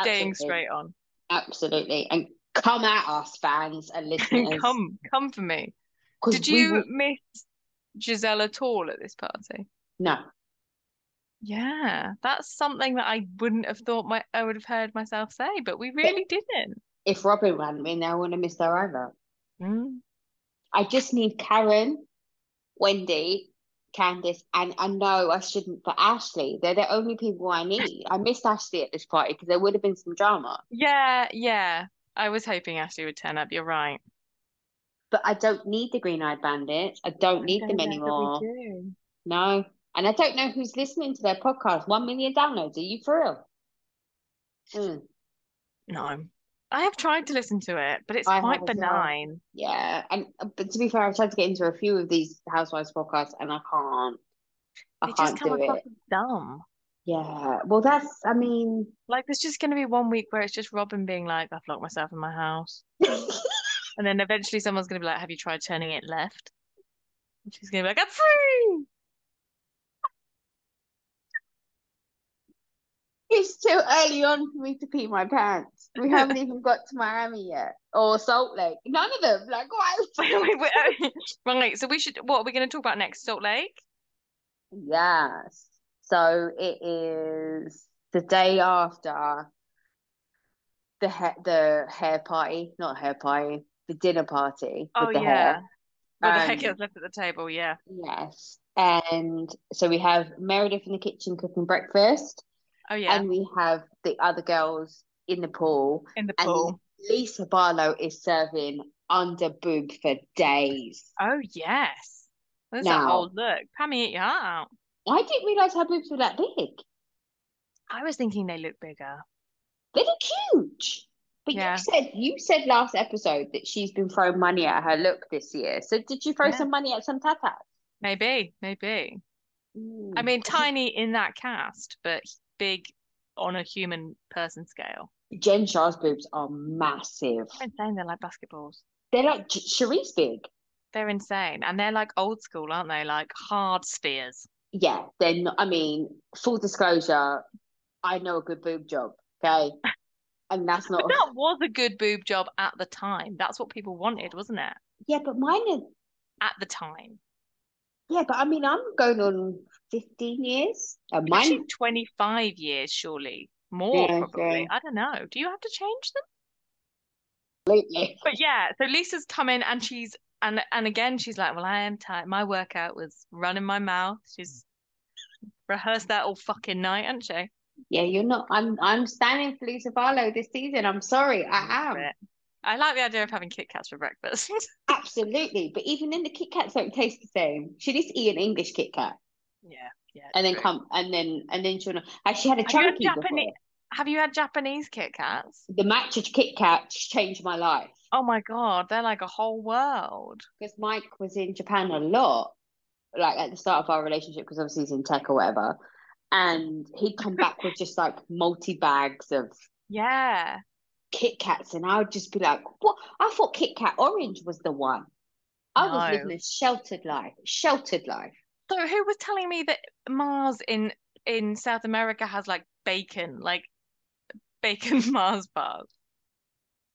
staying Absolutely. straight on. Absolutely. And come at us, fans and listeners. Come come for me. Did you will- miss Gizelle at all at this party? No. Yeah, that's something that I wouldn't have thought my I would have heard myself say, but we really didn't. If Robin hadn't been there, I wouldn't have missed her either. Mm. I just need Karen, Wendy, Candiace, and I know I shouldn't, but Ashley. They're the only people I need. I missed Ashley at this party because there would have been some drama. Yeah, yeah. I was hoping Ashley would turn up. You're right. But I don't need the Green Eyed Bandits. I don't need them Don't we anymore. No. And I don't know who's listening to their podcast. One million downloads. Are you for real? Mm, No. I have tried to listen to it, but it's I quite as well. benign. yeah. And uh, but to be fair, I've tried to get into a few of these Housewives podcasts and I can't. I They just can't come do it. dumb. Yeah. Well, that's, I mean, Like there's just going to be one week where it's just Robin being like, I've locked myself in my house. And then eventually someone's going to be like, Have you tried turning it left? And she's going to be like, I'm free. It's too early on for me to pee my pants. We haven't even got to Miami yet. Or Salt Lake. None of them. Like, why? Wait, wait, wait. Right, so we should, what are we going to talk about next? Salt Lake? Yes. So it is the day after the hair, the hair party, not hair party, the dinner party Oh, with the yeah. hair. The Um, gets left at the table, yeah. Yes. And so we have Meredith in the kitchen cooking breakfast, Oh, yeah. and we have the other girls in the pool. In the And pool. Lisa Barlow is serving under boob for days. Oh, yes. There's Now- that whole look. Pammy, eat your heart out. I didn't realize her boobs were that big. I was thinking they look bigger. They look huge. But Yeah. you said you said last episode that she's been throwing money at her look this year. So did you throw Yeah. some money at some tatas? Maybe, maybe. I Mm. mean, tiny in that cast, but big on a human person scale. Jen Shah's boobs are massive. They're insane. They're like basketballs. They're like Ch- Charrisse big. They're insane. And they're like old school, aren't they? Like hard spheres. Yeah, they're not, I mean, full disclosure, I know a good boob job, okay? And that's not that was a good boob job at the time. That's what people wanted, wasn't it? yeah, but mine is At the time. Yeah, but I mean, I'm going on 15 years. And mine, Actually, 25 years, surely. More, Yeah, probably. so- I don't know. Do you have to change them? absolutely. But yeah, so Lisa's come in and she's and and again she's like, Well, I am tired. My workout was running my mouth. She's rehearsed that all fucking night, hasn't she? Yeah, you're not. I'm. I'm standing for Lisa Barlow this season. I'm sorry, I am. I like the idea of having Kit Kats for breakfast. Absolutely. But even then, the Kit Kats don't taste the same. She needs to eat an English Kit Kat, yeah, yeah. and then true. come, and then and then she'll. She had a Have you had? Japanese have you had Japanese Kit Kats? The matcha Kit Kat changed my life Oh my God, they're like a whole world. because Mike was in Japan a lot, like at the start of our relationship, because obviously he's in tech or whatever, and he'd come back with just like multi bags of Yeah. Kit Kats, and I would just be like, "What? I thought Kit Kat Orange was the one." I was living a sheltered life, sheltered life. So who was telling me that Mars in in South America has like bacon, like bacon Mars bars?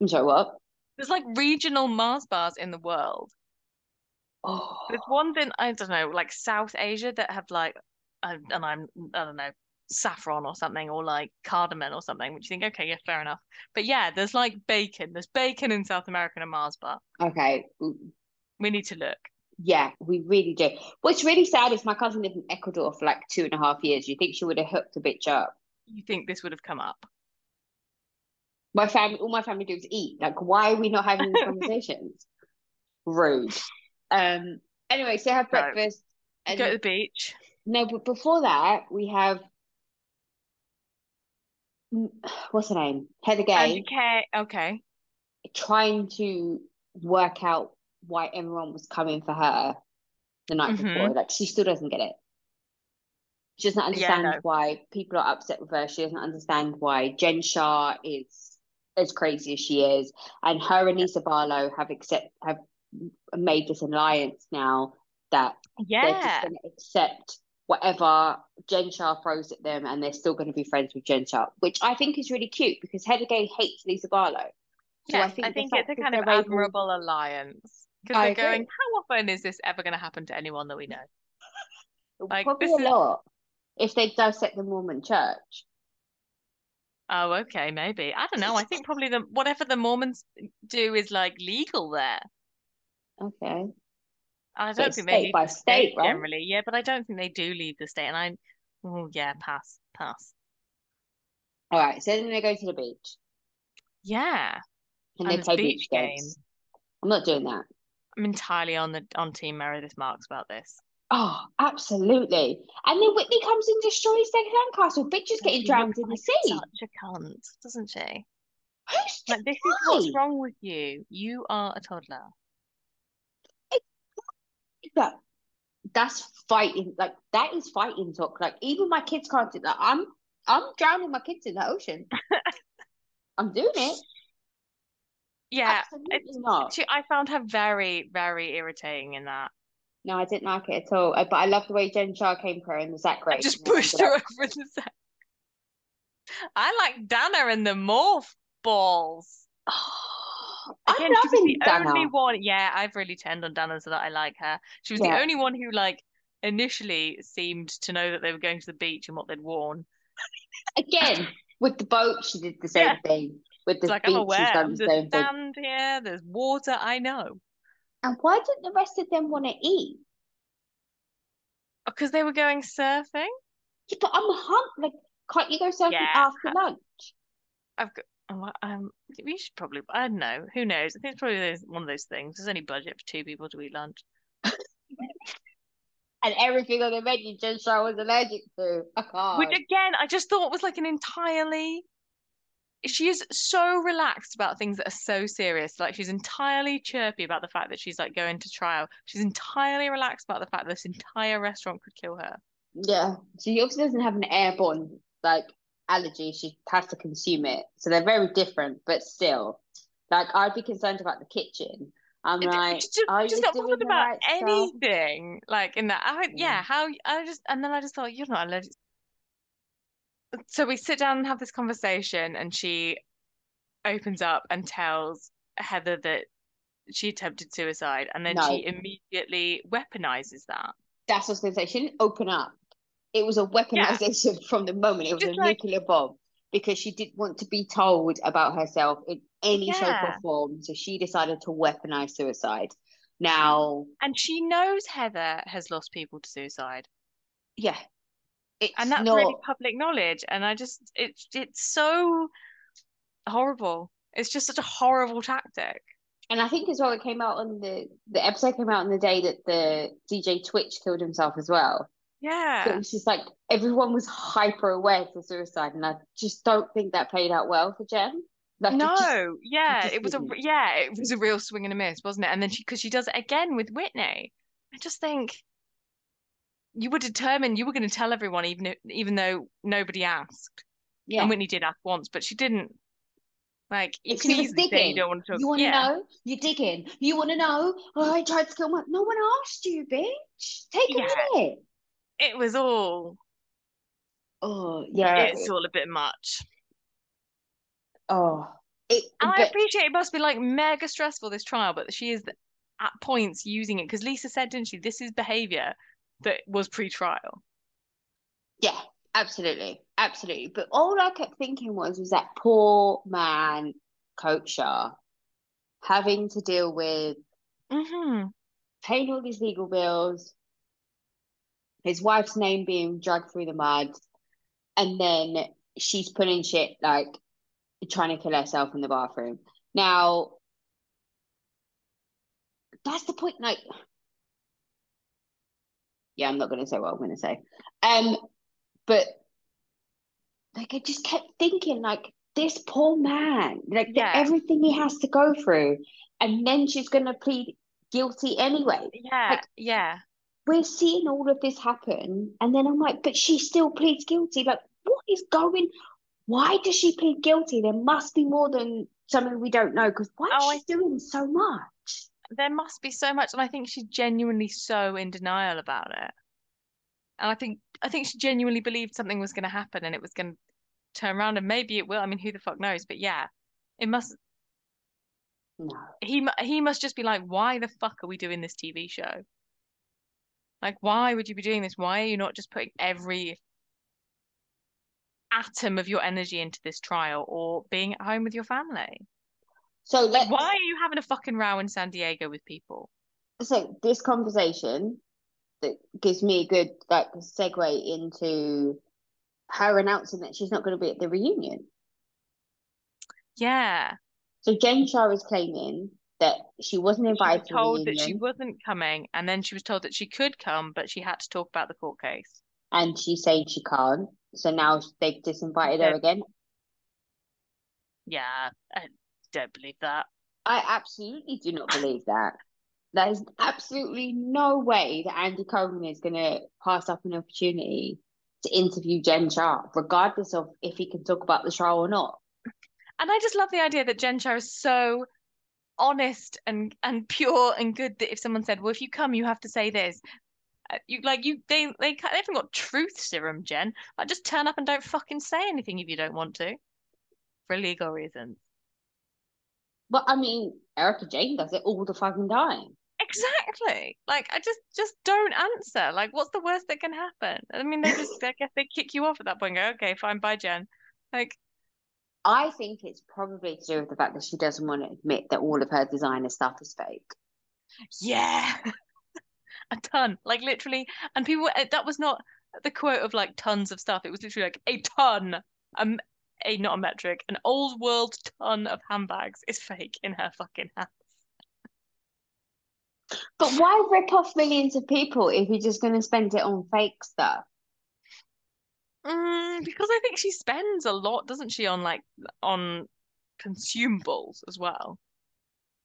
I'm sorry, what? There's like regional Mars bars in the world. Oh, There's one in I don't know, like South Asia that have like, uh, and I'm I don't know, saffron or something, or like cardamom or something, which you think, okay, yeah, fair enough. But yeah, there's like bacon. There's bacon in South America in a Mars bar. okay. We need to look. Yeah, we really do. What's really sad is my cousin lived in Ecuador for like two and a half years. You think she would have hooked a bitch up? You think this would have come up? My family, all my family do is eat. Like, why are we not having these conversations? Rude. Um. Anyway, so have No. breakfast, and Go to the beach. no, but before that, we have what's her name? Heather Gay okay, okay. trying to work out why everyone was coming for her the night Mhm. before. Like, she still doesn't get it. She doesn't understand no. why people are upset with her. She doesn't understand why Jen Shah is as crazy as she is, and her and Lisa Barlow have accept have made this alliance now that they're just going to accept whatever Jen Shah throws at them, and they're still going to be friends with Jen Shah, which I think is really cute because Heather Gay hates Lisa Barlow. So I think I think it's a kind of able- admirable alliance because they're agree. going, how often is this ever going to happen to anyone that we know? Like, Probably a is- lot if they dissect the Mormon church. Oh, okay, maybe. I don't know. I think probably the whatever the Mormons do is like legal there. Okay. I don't it's think they state leave by the state, state right? generally. Yeah, but I don't think they do leave the state. And I, oh yeah, pass, pass. All right. So then they go to the beach Yeah, and And they play beach beach games. I'm not doing that. I'm entirely on the on Team Meredith Marks about this. Oh, absolutely. And then Whitney comes and destroys their sandcastle. Bitch is getting drowned in the sea. Such a cunt, doesn't she? Who's Like this is what's wrong with you. You are a toddler. But that's fighting. Like that is fighting talk. Like even my kids can't do that. I'm I'm drowning my kids in the ocean. I'm doing it. Yeah, Absolutely not. she, I found her very, very irritating in that. No, I didn't like it at all. Uh, But I love the way Jen Shah came for her in the sack I race. just pushed her over the side. I like Dana in the morph balls. I'm Again, she was the only one. Yeah, I've really turned on Dana so that I like her. She was Yeah. the only one who, like, initially seemed to know that they were going to the beach and what they'd worn. Again, with the boat, she did the same Yeah. thing. With like, beach, I'm aware. done the There's same thing. sand here, there's water, I know. And why didn't the rest of them want to eat? Because they were going surfing. Yeah, but I'm hung. Like, can't you go surfing Yeah. after lunch? I've got, oh, um, we should probably, I don't know, who knows? I think it's probably one of those things. There's only budget for two people to eat lunch. And everything on the menu, Jen Shah was allergic to. I can't. Which again, I just thought was like an entirely. She is so relaxed about things that are so serious. Like she's entirely chirpy about the fact that she's like going to trial. She's entirely relaxed about the fact that this entire restaurant could kill her. Yeah. She obviously doesn't have an airborne like allergy. She has to consume it. So they're very different, but still. Like I'd be concerned about the kitchen. I'm like, just, are you not bothered about right stuff? anything. Like in that, I Yeah. how I just, and then I just thought, you're not allergic. So we sit down and have this conversation, and she opens up and tells Heather that she attempted suicide, and then No. she immediately weaponizes that. That's what I was gonna say. She didn't open up. It was a weaponization yeah. from the moment. It was Just a like, nuclear bomb because she didn't want to be told about herself in any yeah. shape or form. So she decided to weaponize suicide. Now, and she knows Heather has lost people to suicide. Yeah, it's and that's not... really public knowledge. And I just, it's it's so horrible. It's just such a horrible tactic. And I think as well, it came out on the the episode came out on the day that the DJ Twitch killed himself as well. Yeah. So it was just like everyone was hyper aware to suicide, and I just don't think that played out well for Jen. Like, no, it just, yeah, it, it was didn't. a yeah, it was a real swing and a miss, wasn't it? And then she because she does it again with Whitney. I just think you were determined you were going to tell everyone, even if, even though nobody asked. Yeah. And Whitney did ask once, but she didn't. Like you can easily say you don't want to. Talk. You want to yeah. know? You're digging. You want to know? Oh, I tried to kill my. No one asked you, bitch. Take a yeah. minute. It was all. Oh yeah. It's all a bit much. Oh. It, and but... I appreciate it must be like mega stressful this trial, but she is at points using it because Lisa said, didn't she? This is behavior that was pre-trial. Yeah, absolutely, absolutely. But all I kept thinking was, was that poor man, Coach Shah, having to deal with mm-hmm. paying all these legal bills, his wife's name being dragged through the mud, and then she's putting shit like trying to kill herself in the bathroom. Now, that's the point. Like, yeah, I'm not going to say what I'm going to say. Um, but like I just kept thinking, like this poor man, like yeah. everything he has to go through, and then she's going to plead guilty anyway. Yeah, like, yeah. We're seeing all of this happen, and then I'm like, but she still pleads guilty. Like, what is going? Why does she plead guilty? There must be more than something we don't know. Because why oh, is she I... doing so much? There must be so much and i think she's genuinely so in denial about it. And i think i think she genuinely believed something was going to happen and it was going to turn around and maybe it will i mean who the fuck knows but yeah it must no. he he must just be like why the fuck are we doing this tv show? Like why would you be doing this? Why are you not just putting every atom of your energy into this trial or being at home with your family so let why are you having a fucking row in San Diego with people? So this conversation that gives me a good like segue into her announcing that she's not going to be at the reunion. Yeah. So Jen Shah is claiming that she wasn't invited. She was told that she wasn't coming, and then she was told that she could come, but she had to talk about the court case. And she's saying she can't. So now they've disinvited her again. Yeah, don't believe that. I absolutely do not believe that. There's absolutely no way that Andy Cohen is going to pass up an opportunity to interview Jen Shah, regardless of if he can talk about the trial or not. And I just love the idea that Jen Shah is so honest and and pure and good that if someone said, "Well, if you come, you have to say this," uh, you like you they they they haven't got truth serum, Jen. Like just turn up and don't fucking say anything if you don't want to, for legal reasons. But I mean, Erika Jayne does it all the fucking time. Exactly. Like I just just don't answer. Like what's the worst that can happen? I mean, they just I guess they kick you off at that point. go, okay, fine, bye, Jen. Like I think it's probably to do with the fact that she doesn't want to admit that all of her designer stuff is fake. Yeah. a ton. Like literally and people eh, that was not the quote of like tons of stuff. It was literally like a ton. Um a not a metric, an old world ton of handbags is fake in her fucking house. But why rip off millions of people if you're just going to spend it on fake stuff? Mm, because I think she spends a lot, doesn't she, on like on consumables as well.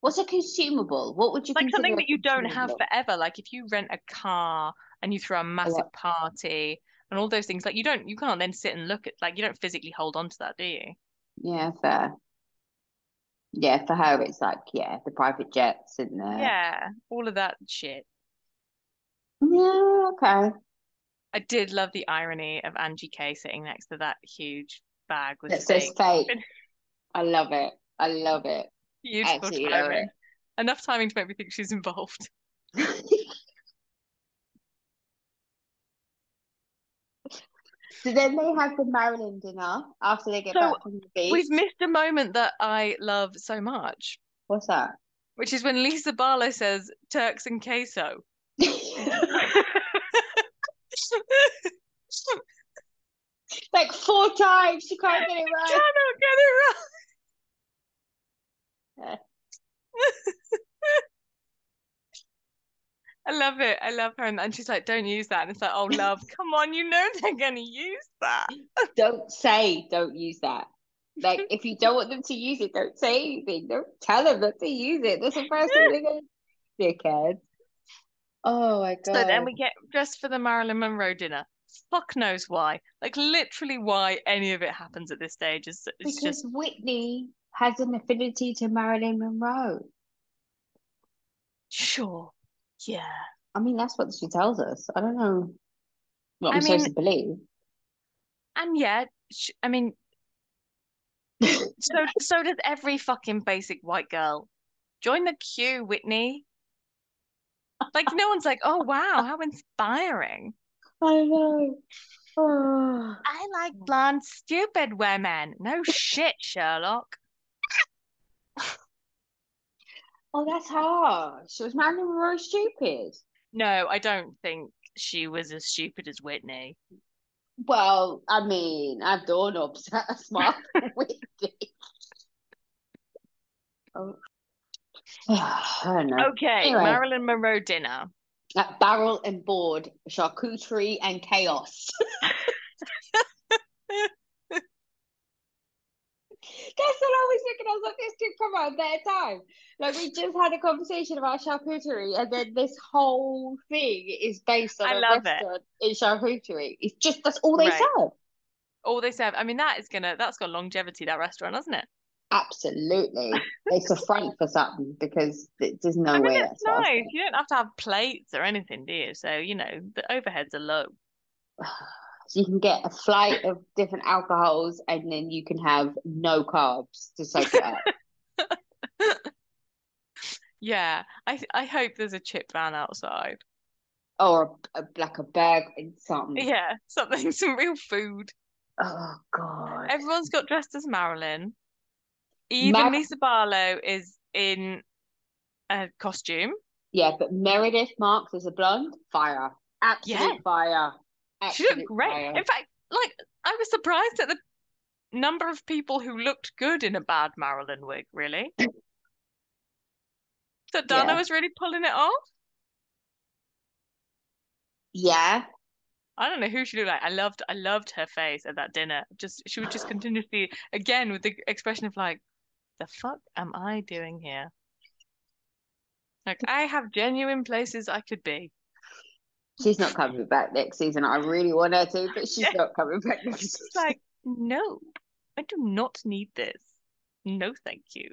What's a consumable? What would you like something that you don't have forever? Like if you rent a car and you throw a massive party and all those things like you don't you can't then sit and look at like you don't physically hold on to that do you? Yeah fair. Yeah for her it's like yeah the private jets and the yeah all of that shit. Yeah okay. I did love the irony of angie k sitting next to that huge bag with that says fake. i love it. I love it. Beautiful Absolutely timing. Enough timing to make me think she's involved So then they have the Marilyn dinner after they get So, back from the beach. We've missed a moment that I love so much, What's that? which is when Lisa Barlow says Turks and queso. like four times. She can't get it right. Cannot get it right. I love it. I love her. And, she's like, don't use that. And it's like, oh, love, come on. You know they're going to use that. Don't say don't use that. Like if you don't want them to use it, don't say anything. Don't tell them not to use it. That's the first thing they're gonna do, dickhead. Oh my god. So then we get dressed for the Marilyn Monroe dinner. Fuck knows why. Like literally why any of it happens at this stage is it's because just Whitney has an affinity to Marilyn Monroe. sure. Yeah. I mean, that's what she tells us. I don't know what I I'm supposed mean- to believe. And yet, sh I mean, so so does every fucking basic white girl. Join the queue, Whitney. Like no one's like, oh wow, how inspiring. I know. Oh. I like blonde, stupid women. No shit, Sherlock. Oh, that's harsh. Was Marilyn Monroe stupid? No, I don't think she was as stupid as Whitney. Well, I mean, I've doorknobs that are smart Whitney. Oh. I don't. Oh, okay, Anyway. Marilyn Monroe dinner. At barrel and board, charcuterie and chaos. That's what I was thinking. I was like, this could come out at a better time. Like we just had a conversation about charcuterie, and then this whole thing is based on I a love it. restaurant in charcuterie. It's just that's all they Right. serve. All they serve. I mean, that is gonna that's got longevity, that restaurant, hasn't it? Absolutely, it's a front for something because there's no I mean, way it's that's what I nice. You don't have to have plates or anything, do you? So, you know, the overheads are low. So you can get a flight of different alcohols, and then you can have no carbs to soak it up. Yeah, I I hope there's a chip van outside. or a, a like a bag and something. Yeah, something, some real food. Oh God. Everyone's got dressed as Marilyn. Even Mar- Lisa Barlow is in a costume. Yeah, but Meredith Marks as a blonde, fire, absolute Yeah. fire, She looked great. fire. In fact, like I was surprised at the number of people who looked good in a bad Marilyn wig, really. That Donna Yeah. was really pulling it off. Yeah, I don't know who she looked like. I loved I loved her face at that dinner. Just she would just continuously again with the expression of like, the fuck am I doing here? Like I have genuine places I could be. she's not coming back next season. I really want her to, but she's Yeah. not coming back next season. like, no, I do not need this. No, thank you.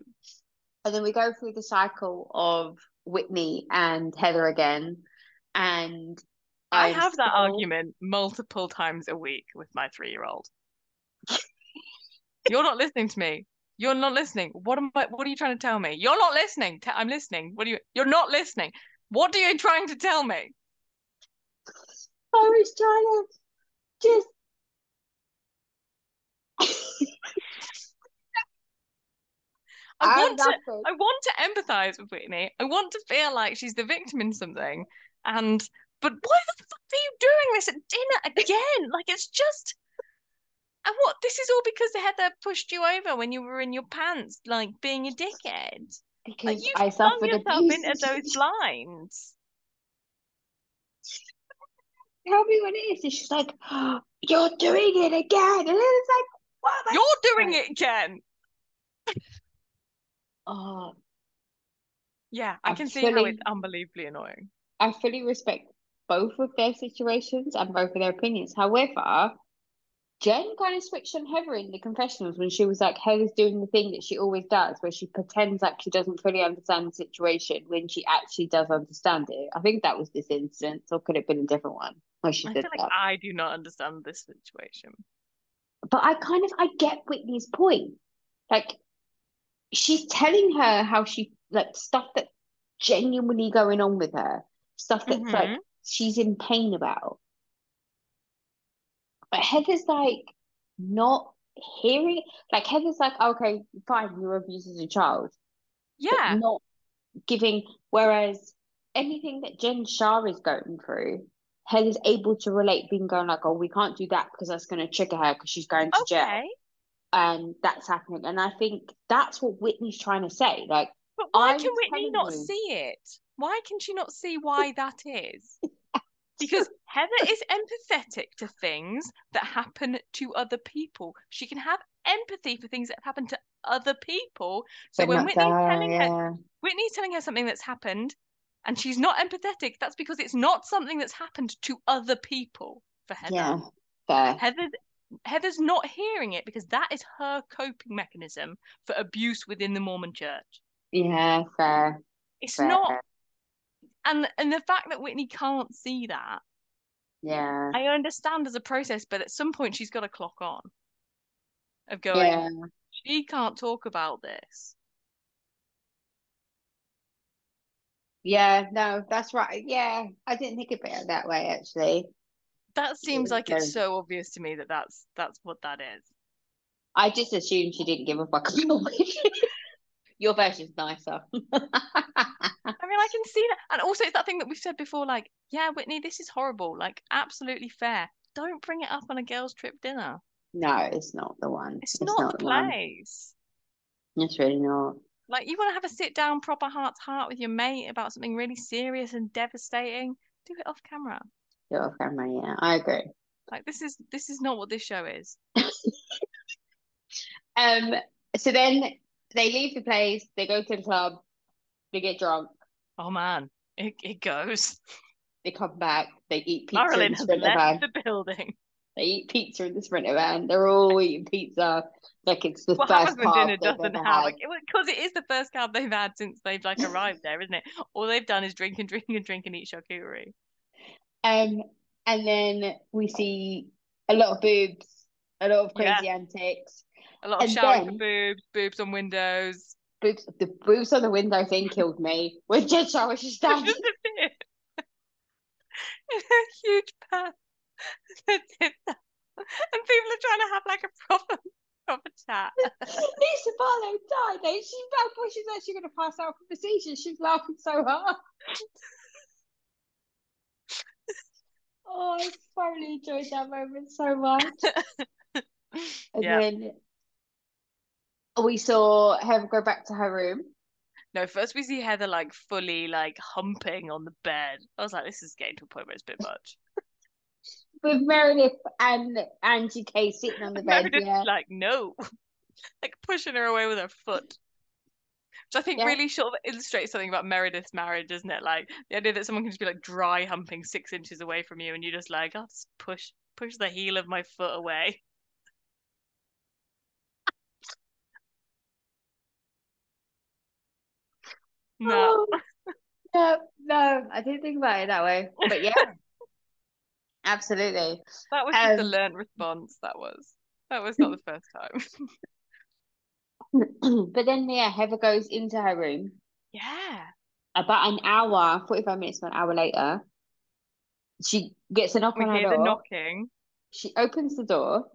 And then we go through the cycle of Whitney and Heather again, and I I'm have that argument multiple times a week with my three-year-old. You're not listening to me. You're not listening. What am I? What are you trying to tell me? You're not listening. Te- I'm listening. What are you? You're not listening. What are you trying to tell me? I was trying to just. I want to. I want to empathize with Whitney. I want to feel like she's the victim in something. And but why the fuck are you doing this at dinner again? Like it's just. And what? This is all because Heather pushed you over when you were in your pants, like being a dickhead. Like because you I suffered yourself abuse. into those blinds. Tell me what it is. And she's like, "You're doing it again," and then it's like, "What?" You're doing it again. Oh, Yeah, I I can see how fully- it's unbelievably annoying. I fully respect both of their situations and both of their opinions. However, Jen kind of switched on Heather in the confessionals when she was like, Heather's doing the thing that she always does, where she pretends like she doesn't fully understand the situation when she actually does understand it. I think that was this instance, or could it have been a different one where she I feel that? like I do not understand this situation. But I kind of I get Whitney's point. Like she's telling her how she like stuff that genuinely going on with her, stuff that's like Mhm. she's in pain about. But Heather's like not hearing. Like Heather's like, okay, fine, you were abused as a child, Yeah. not giving. Whereas anything that Jen Shah is going through, Heather's able to relate, being going like, oh, we can't do that because that's going to trigger her because she's going to jail, And that's happening. And I think that's what Whitney's trying to say. Like, But why I'm can Whitney not you. see it? Why can she not see why that is? Because Heather is empathetic to things that happen to other people. She can have empathy for things that have happened to other people. So but when Whitney's to her, telling her. Whitney's telling her something that's happened and she's not empathetic, that's because it's not something that's happened to other people for Heather. Yeah, fair. Heather Heather's not hearing it because that is her coping mechanism for abuse within the Mormon church. Yeah, fair. It's fair. not and and the fact that Whitney can't see that, Yeah. I understand as a process, but at some point she's got a clock on of going, Yeah. she can't talk about this. Yeah, no, that's right. Yeah, I didn't think about it that way actually. That seems like it's so- obvious to me that that's that's what that is. I just assumed she didn't give a fuck about it. Your version's nicer. I mean, I can see that, and also it's that thing that we've said before. Like, yeah, Whitney, this is horrible. Like, absolutely fair. Don't bring it up on a girls' trip dinner. No, it's not the one. It's, not, the one. place. It's really not. Like, you want to have a sit down, proper heart to heart with your mate about something really serious and devastating. Do it off camera. You're off camera, yeah. I agree. Like, this is this is not what this show is. Um, so then they leave the place, they go to the club, they get drunk, Oh man, it it goes. they come back, they eat pizza in Marilyn the has sprinter van. the building. They eat pizza in the sprinter van. They're all eating pizza like it's the What first carb dinner doesn't have? Because it is the first carb they've had since they've like arrived there, isn't it? All they've done is drink and drink and drink and eat charcuterie. Um, and then we see a lot of boobs, a lot of Yeah. crazy antics. A lot of And shouting then- boobs, boobs on windows. Boobs, the boobs on the window thing killed me. When Jen Shah was just standing. Just a bit. In a huge pan. that did that. And people are trying to have like a proper proper chat. Lisa Barlow died. She's when she's actually going to pass out from the seizure. She's laughing so hard. Oh, I thoroughly enjoyed that moment so much. And Yeah. then we saw Heather go back to her room. No, first we see Heather like fully like humping on the bed. I was like, this is getting to a point where it's a bit much. with Meredith and Angie Kay sitting on the bed. Meredith's Yeah, like, no. like pushing her away with her foot. Which I think Yeah. really sort of illustrates something about Meredith's marriage, isn't it? Like the idea that someone can just be like dry humping six inches away from you and you're just like, I'll just push push the heel of my foot away. No. Oh, no, no, I didn't think about it that way. But yeah, absolutely. That was just a Um, learned response. That was. That was not the first time. But then, yeah, Heather goes into her room. yeah. About an hour, 45 minutes to an hour later, she gets a knock We on her hear the knocking. She opens the door.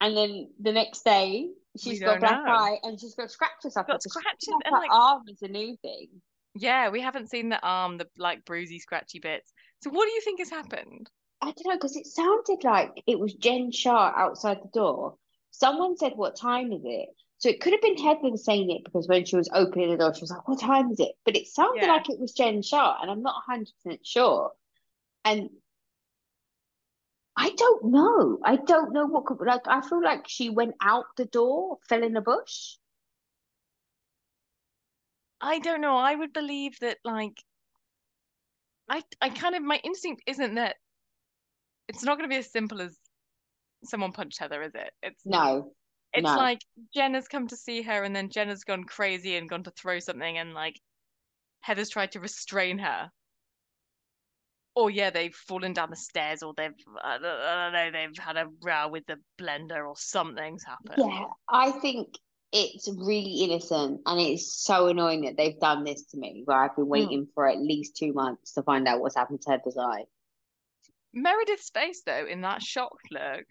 And then the next day, she's got black know. eye and she's got scratches up Got scratches and, her like- arm is a new thing. Yeah, we haven't seen the arm, the like bruisey, scratchy bits. So what do you think has happened? I don't know, because it sounded like it was Jen Shah outside the door. Someone said, What time is it? So it could have been Heather saying it because when she was opening the door, she was like, What time is it? But it sounded Yeah. like it was Jen Shah, and I'm not 100% sure. And I don't know. I don't know what could, like, I feel like she went out the door, fell in a bush. I don't know. I would believe that like I I kind of my instinct isn't that it's not going to be as simple as someone punched Heather, is it? It's No. it's no. like Jenna's come to see her and then Jenna's gone crazy and gone to throw something and like Heather's tried to restrain her. Or yeah, they've fallen down the stairs or they've I don't, I don't know, they've had a row with the blender or something's happened. Yeah, I think it's really innocent and it's so annoying that they've done this to me where I've been hmm. waiting for at least two months to find out what's happened to Heather's eye. Meredith's face though, in that shocked look,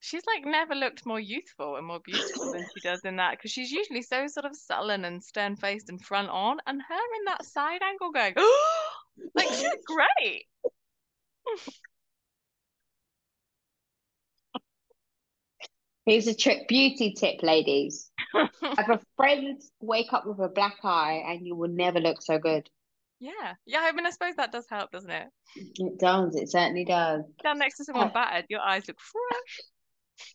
she's like never looked more youthful and more beautiful than she does in that because she's usually so sort of sullen and stern faced and front on, and her in that side angle going, like she's great. Here's a trick beauty tip, ladies. Have a friend wake up with a black eye and you will never look so good. Yeah, yeah. I mean, I suppose that does help, doesn't it? It does. It certainly does. Down next to someone battered, your eyes look fresh.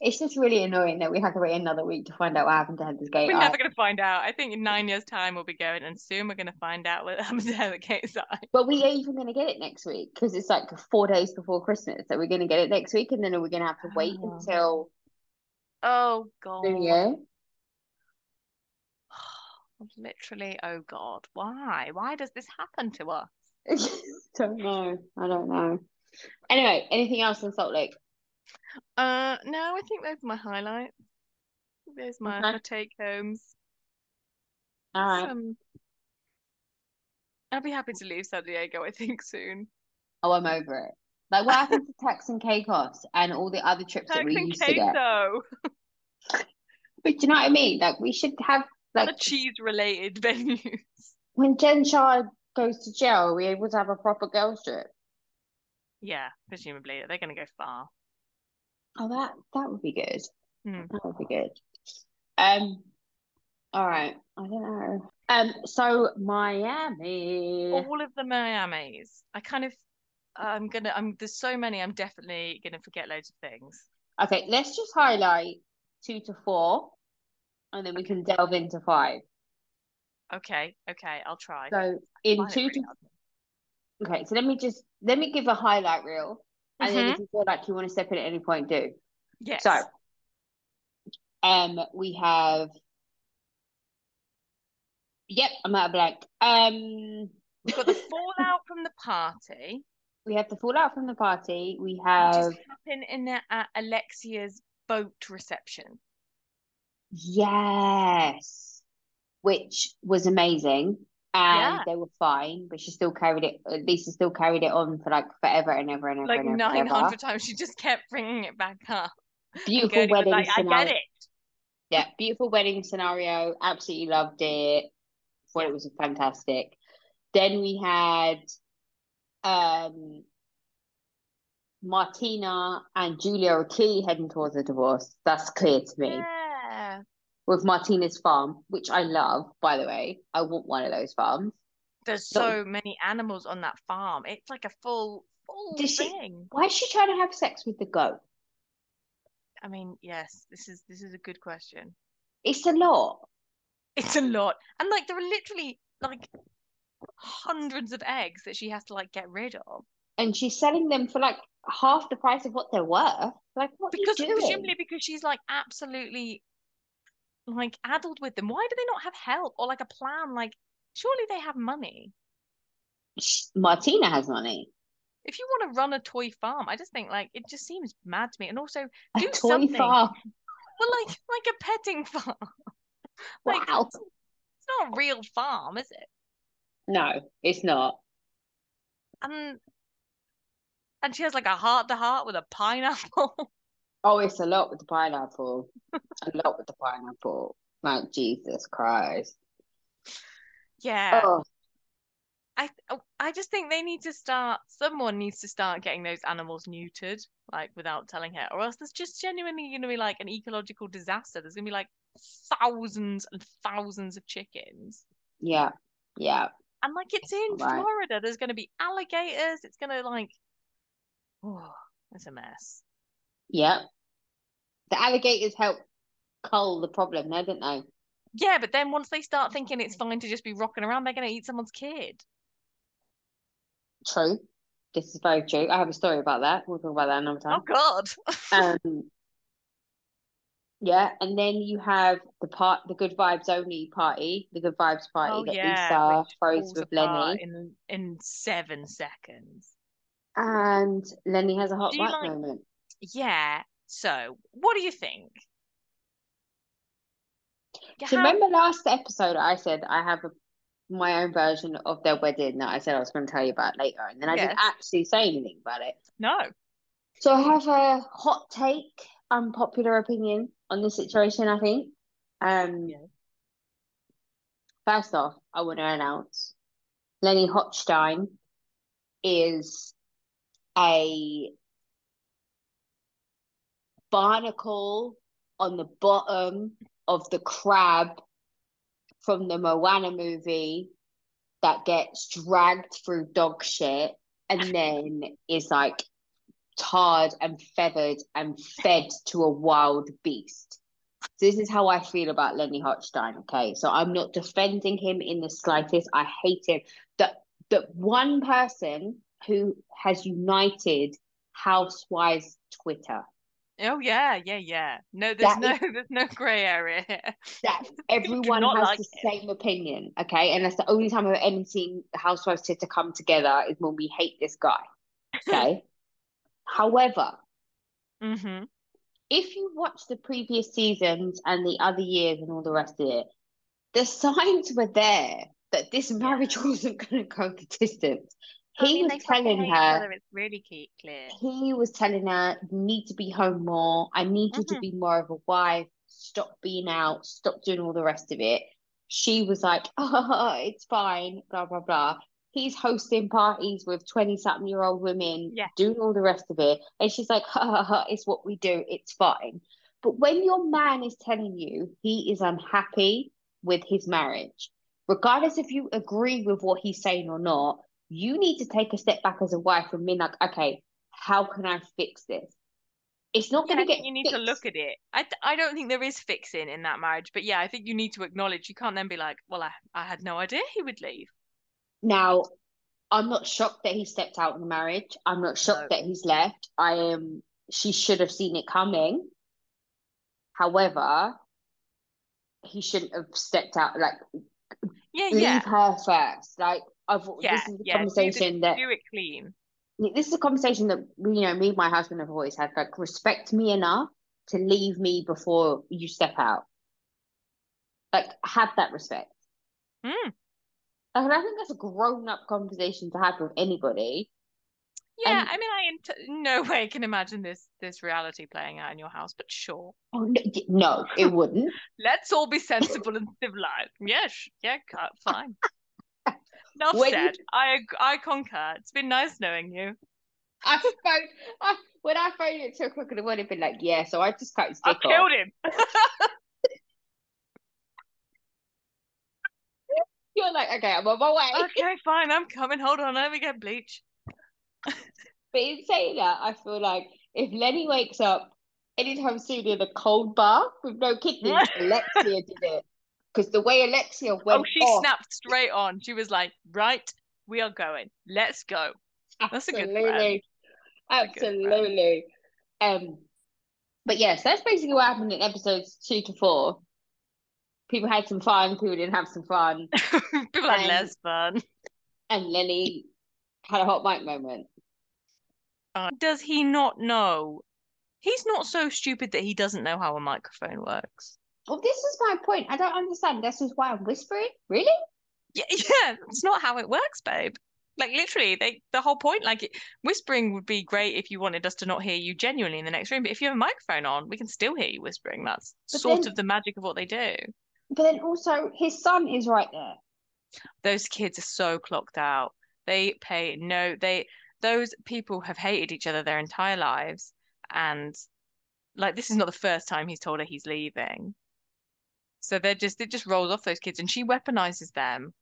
It's just really annoying that we have to wait another week to find out what happened to Heather's Gate We're never going to find out. I think in nine years' time we'll be going, and soon we're going to find out what happened to Heather Gate. But we ain't even going to get it next week because it's like four days before Christmas. So we're going to get it next week and then we're going to have to wait Oh. until Oh God! New Year. Literally, oh God! Why? Why does this happen to us? don't know. I don't know. Anyway, anything else on Salt Lake? Uh, no, I think those are my highlights. There's my, Okay. my take homes. All right. Um, I'll be happy to leave San Diego, I think, soon. Oh, I'm over it. Like what happened to Turks and Caicos and all the other trips that we and used to get? But do you know what I mean? Like we should have like cheese-related venues. when Jen Shah goes to jail, are we able to have a proper girls trip? Yeah, presumably they're going to go far. Oh, that that would be good. Hmm. That would be good. Um, all right. I don't know. Um, so Miami. All of the Miamis. I kind of, I'm gonna, I'm. There's so many. I'm definitely gonna forget loads of things. Okay, let's just highlight two to four, and then we can delve into five. Okay, okay, I'll try. So in two to okay, so let me just let me give a highlight reel, and then Mhm. if you feel like you want to step in at any point, do. Yes. So, um, we have. Yep, I'm out of blank. Um, We've got the fallout from the party. we have the fallout from the party. We have is happened in the, at Alexia's boat reception. yes, which was amazing, and Yeah. they were fine, but she still carried it. Lisa still carried it on for like forever and ever and ever Like and ever. and ever. 900 times. She just kept bringing it back up. Beautiful wedding like, I scenario. get it. Yeah, beautiful wedding scenario. Absolutely loved it. Thought Yeah. it was fantastic. Then we had um Martina and Julia are clearly heading towards a divorce. That's clear to me. With Martina's farm, which I love, by the way. I want one of those farms. There's So- many animals on that farm. It's like a full, full Does she- thing. Why is she trying to have sex with the goat? I mean, yes, this is this is a good question. It's a lot. It's a lot. And like there are literally like hundreds of eggs that she has to like get rid of. And she's selling them for like half the price of what they're worth. Like, what Because are you doing? presumably because she's like absolutely like addled with them. Why do they not have help or like a plan? Like surely they have money. Martina has money. If you want to run a toy farm, I just think like it just seems mad to me. And also A do toy something. farm. Well, like like a petting farm. Like Wow. it's not a real farm, is it? No, it's not. And and she has like a heart to heart with a pineapple. Oh, it's a lot with the pineapple. a lot with the pineapple. Like Jesus Christ. yeah. Oh, I oh, I just think they need to start. Someone needs to start getting those animals neutered, like without telling her, or else there's just genuinely going to be like an ecological disaster. There's going to be like thousands and thousands of chickens, yeah, yeah. and like it's in Right. Florida. There's going to be alligators. It's going to like, oh, it's a mess. Yeah. The alligators help cull the problem, though, didn't they? Yeah, but then once they start thinking it's fine to just be rocking around, they're going to eat someone's kid. True. This is very true. I have a story about that. We'll talk about that another time. Oh. God. Um, yeah, and then you have the part, the good vibes only party, the good vibes party Oh that yeah, Lisa throws with Lenny, in in seven seconds. and Lenny has a hot mic like- moment. Yeah. So, what do you think? So How- remember last episode I said I have a my own version of their wedding that I said I was going to tell you about later, and then I didn't actually say anything about it. No. So I have a hot take, unpopular opinion on this situation, I think. Um, Yeah. First off, I want to announce Lenny Hochstein is a barnacle on the bottom of the crab from the Moana movie that gets dragged through dog shit and then is like tarred and feathered and fed to a wild beast. So this is how I feel about Lenny Hochstein, okay? So I'm not defending him in the slightest. I hate him. The the one person who has united Housewives Twitter. Oh yeah, yeah, yeah. No, there's That no is- there's no grey area here. that everyone has like the him. same opinion, okay? And that's the only time I've ever seen Housewives Twitter come together is when we hate this guy, okay? However, Mm-hmm. if you watch the previous seasons and the other years and all the rest of it, the signs were there that this marriage wasn't going to go the distance. He was telling her, It's really clear. he was telling her, you need to be home more. I need you to Mhm. be more of a wife. Stop being out. Stop doing all the rest of it. She was like, oh, it's fine, blah, blah, blah. He's hosting parties with 20 something year old women, Yeah. doing all the rest of it. And she's like, ha, ha, ha, it's what we do. It's fine. But when your man is telling you he is unhappy with his marriage, regardless if you agree with what he's saying or not, you need to take a step back as a wife and be like, okay, how can I fix this? It's not going to get you need to look at it. I, I don't think there is fixing in that marriage, but yeah, I think you need to acknowledge. You can't then be like, well, I, I had no idea he would leave. Now, I'm not shocked that he stepped out of the marriage. I'm not shocked No. that he's left. I am, she should have seen it coming. However, he shouldn't have stepped out, like, Yeah, leave yeah, her first. Like, I've, yeah, this is the yeah. Do, the, that do it clean. this is a conversation that you know me and my husband have always had like respect me enough to leave me before you step out like have that respect Mm. and i think that's a grown-up conversation to have with anybody Yeah, And- I mean, I in, t- no way can imagine this this reality playing out in your house, but sure. oh no, no it wouldn't Let's all be sensible and civilized. Yes, yeah, cut, fine. Enough When you- I I concur. It's been nice knowing you. i phoned I, when i phoned at two o'clock in the morning been like yeah so i just cut his I dick off killed him. you're like okay i'm on my way okay, fine. I'm coming. Hold on. Let me get bleach. But in saying that, I feel like if Lenny wakes up anytime soon in a cold bath with no kidneys, Alexia did it. Because the way Alexia went oh, she off, snapped straight on. She was like, "Right, we are going. Let's go." That's a good friend. absolutely, good absolutely. Um, but yes, that's basically what happened in episodes two to four. People had some fun, people didn't have some fun, People had And- less fun. and Lenny had a hot mic moment. Uh, does he not know? He's not so stupid that he doesn't know how a microphone works. Well, this is my point. I don't understand. This is why I'm whispering. Really? Yeah, yeah, that's not how it works, babe. Like literally, they the whole point, like whispering would be great if you wanted us to not hear you genuinely in the next room. But if you have a microphone on, we can still hear you whispering. That's But sort then- of the magic of what they do. But then also, his son is right there. Those kids are so clocked out. They pay no, they those people have hated each other their entire lives, and like this is not the first time he's told her he's leaving. So they're just it just rolls off those kids, and she weaponizes them.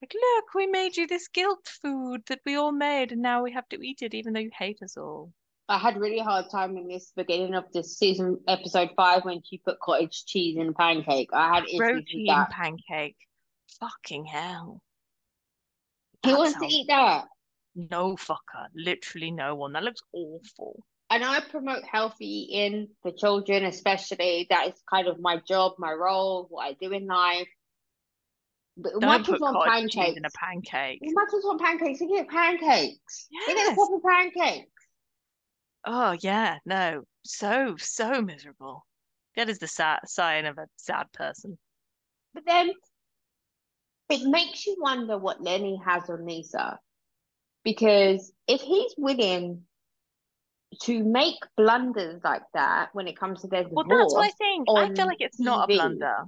Like, look, we made you this guilt food that we all made, and now we have to eat it, even though you hate us all. I had a really hard time in this beginning of this season, episode five, when she put cottage cheese in a pancake. I had Protein pancake. Fucking hell. Who That wants to eat that? No fucker. Literally no one. That looks awful. And I promote healthy eating for children, especially. That is kind of my job, my role, what I do in life. But Don't kids put cheese pancakes. in a pancake. Kids want pancakes. They get pancakes. They get Yes. proper pancakes. Oh yeah, no. So, so miserable. That is the sad sign of a sad person. But then it makes you wonder what Lenny has on Lisa. Because if he's willing to make blunders like that when it comes to their divorce, Well, that's what I think. I feel like it's not a blunder.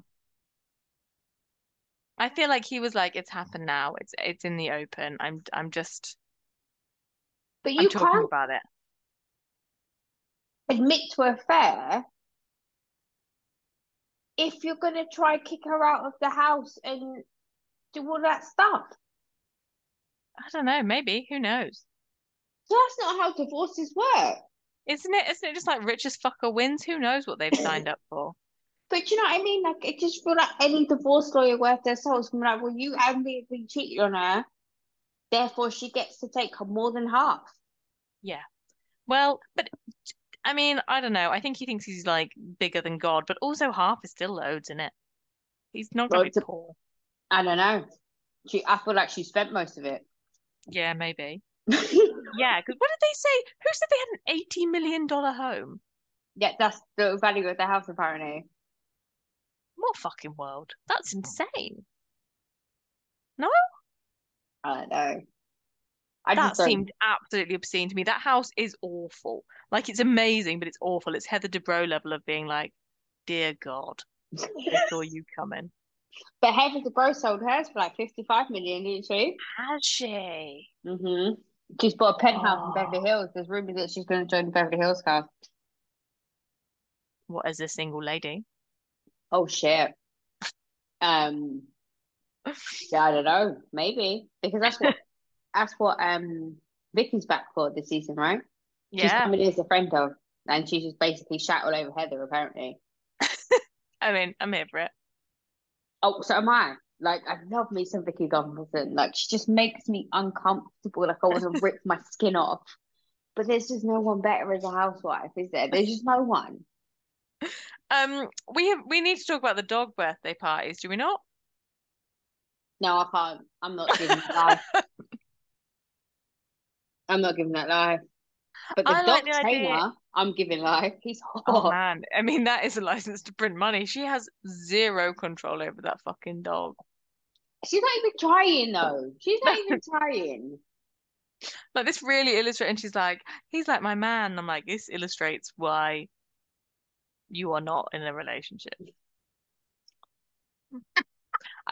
I feel like he was like, it's happened now. It's it's in the open. I'm I'm just but I'm you talking can't about it. admit to a affair if you're gonna try kick her out of the house and do all that stuff. I don't know, maybe. Who knows? That's not how divorces work. Isn't it? Isn't it just like richest fucker wins? Who knows what they've signed up for? But you know what I mean? Like, it just feel like any divorce lawyer worth their souls can be like, well, you admittedly cheated on her, therefore she gets to take her more than half. Yeah. Well, but I mean, I don't know. I think he thinks he's like bigger than God, but also half is still loads in it. He's not gonna be poor. I don't know. She, I feel like she spent most of it. Yeah, maybe. Yeah, because what did they say? Who said they had an eighty million dollar home? yeah, that's the value of the house, apparently. What fucking world? That's insane. No? I don't know. I That seemed absolutely obscene to me. That house is awful. Like it's amazing, but it's awful. It's Heather Dubrow level of being like, dear God, they saw you coming. But Heather Dubrow sold hers for like 55 million, didn't she? Has she? Mm-hmm. She's bought a penthouse in Beverly Oh. Hills. There's rumors that she's going to join the Beverly Hills cast. What as a single lady? Oh shit. Um. Yeah, I don't know. Maybe because that's what that's what um Vicki's back for this season, right? Yeah. She's coming as a friend of, and she's just basically shat all over Heather apparently. I mean, I'm here for it. Oh, so am I. Like I love me some Vicki Gunvalson. Like she just makes me uncomfortable. Like I want to rip my skin off. But there's just no one better as a housewife, is there? There's just no one. Um, we have we need to talk about the dog birthday parties, do we not? No, I can't. I'm not giving that life. I'm not giving that life. But the I dog like the idea. trainer, I'm giving life. He's hot. Oh man, I mean that is a license to print money. She has zero control over that fucking dog. She's not even trying though. She's not even trying. Like this really illustrates, and she's like, he's like my man. I'm like, this illustrates why you are not in a relationship.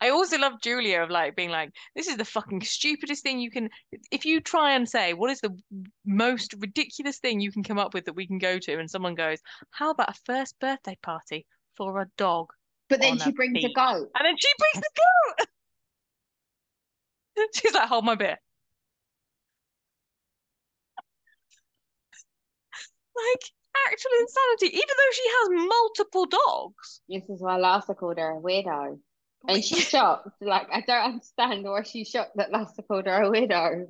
I also love Julia of like being like, this is the fucking stupidest thing you can. If you try and say, what is the most ridiculous thing you can come up with that we can go to, and someone goes, how about a first birthday party for a dog? But then she brings a goat. And then she brings the goat. She's like, hold my beer. Like actual insanity, even though she has multiple dogs. This is why Larsa called her a weirdo. And she's shocked. Like, I don't understand why she's shocked that Larsa called her a weirdo.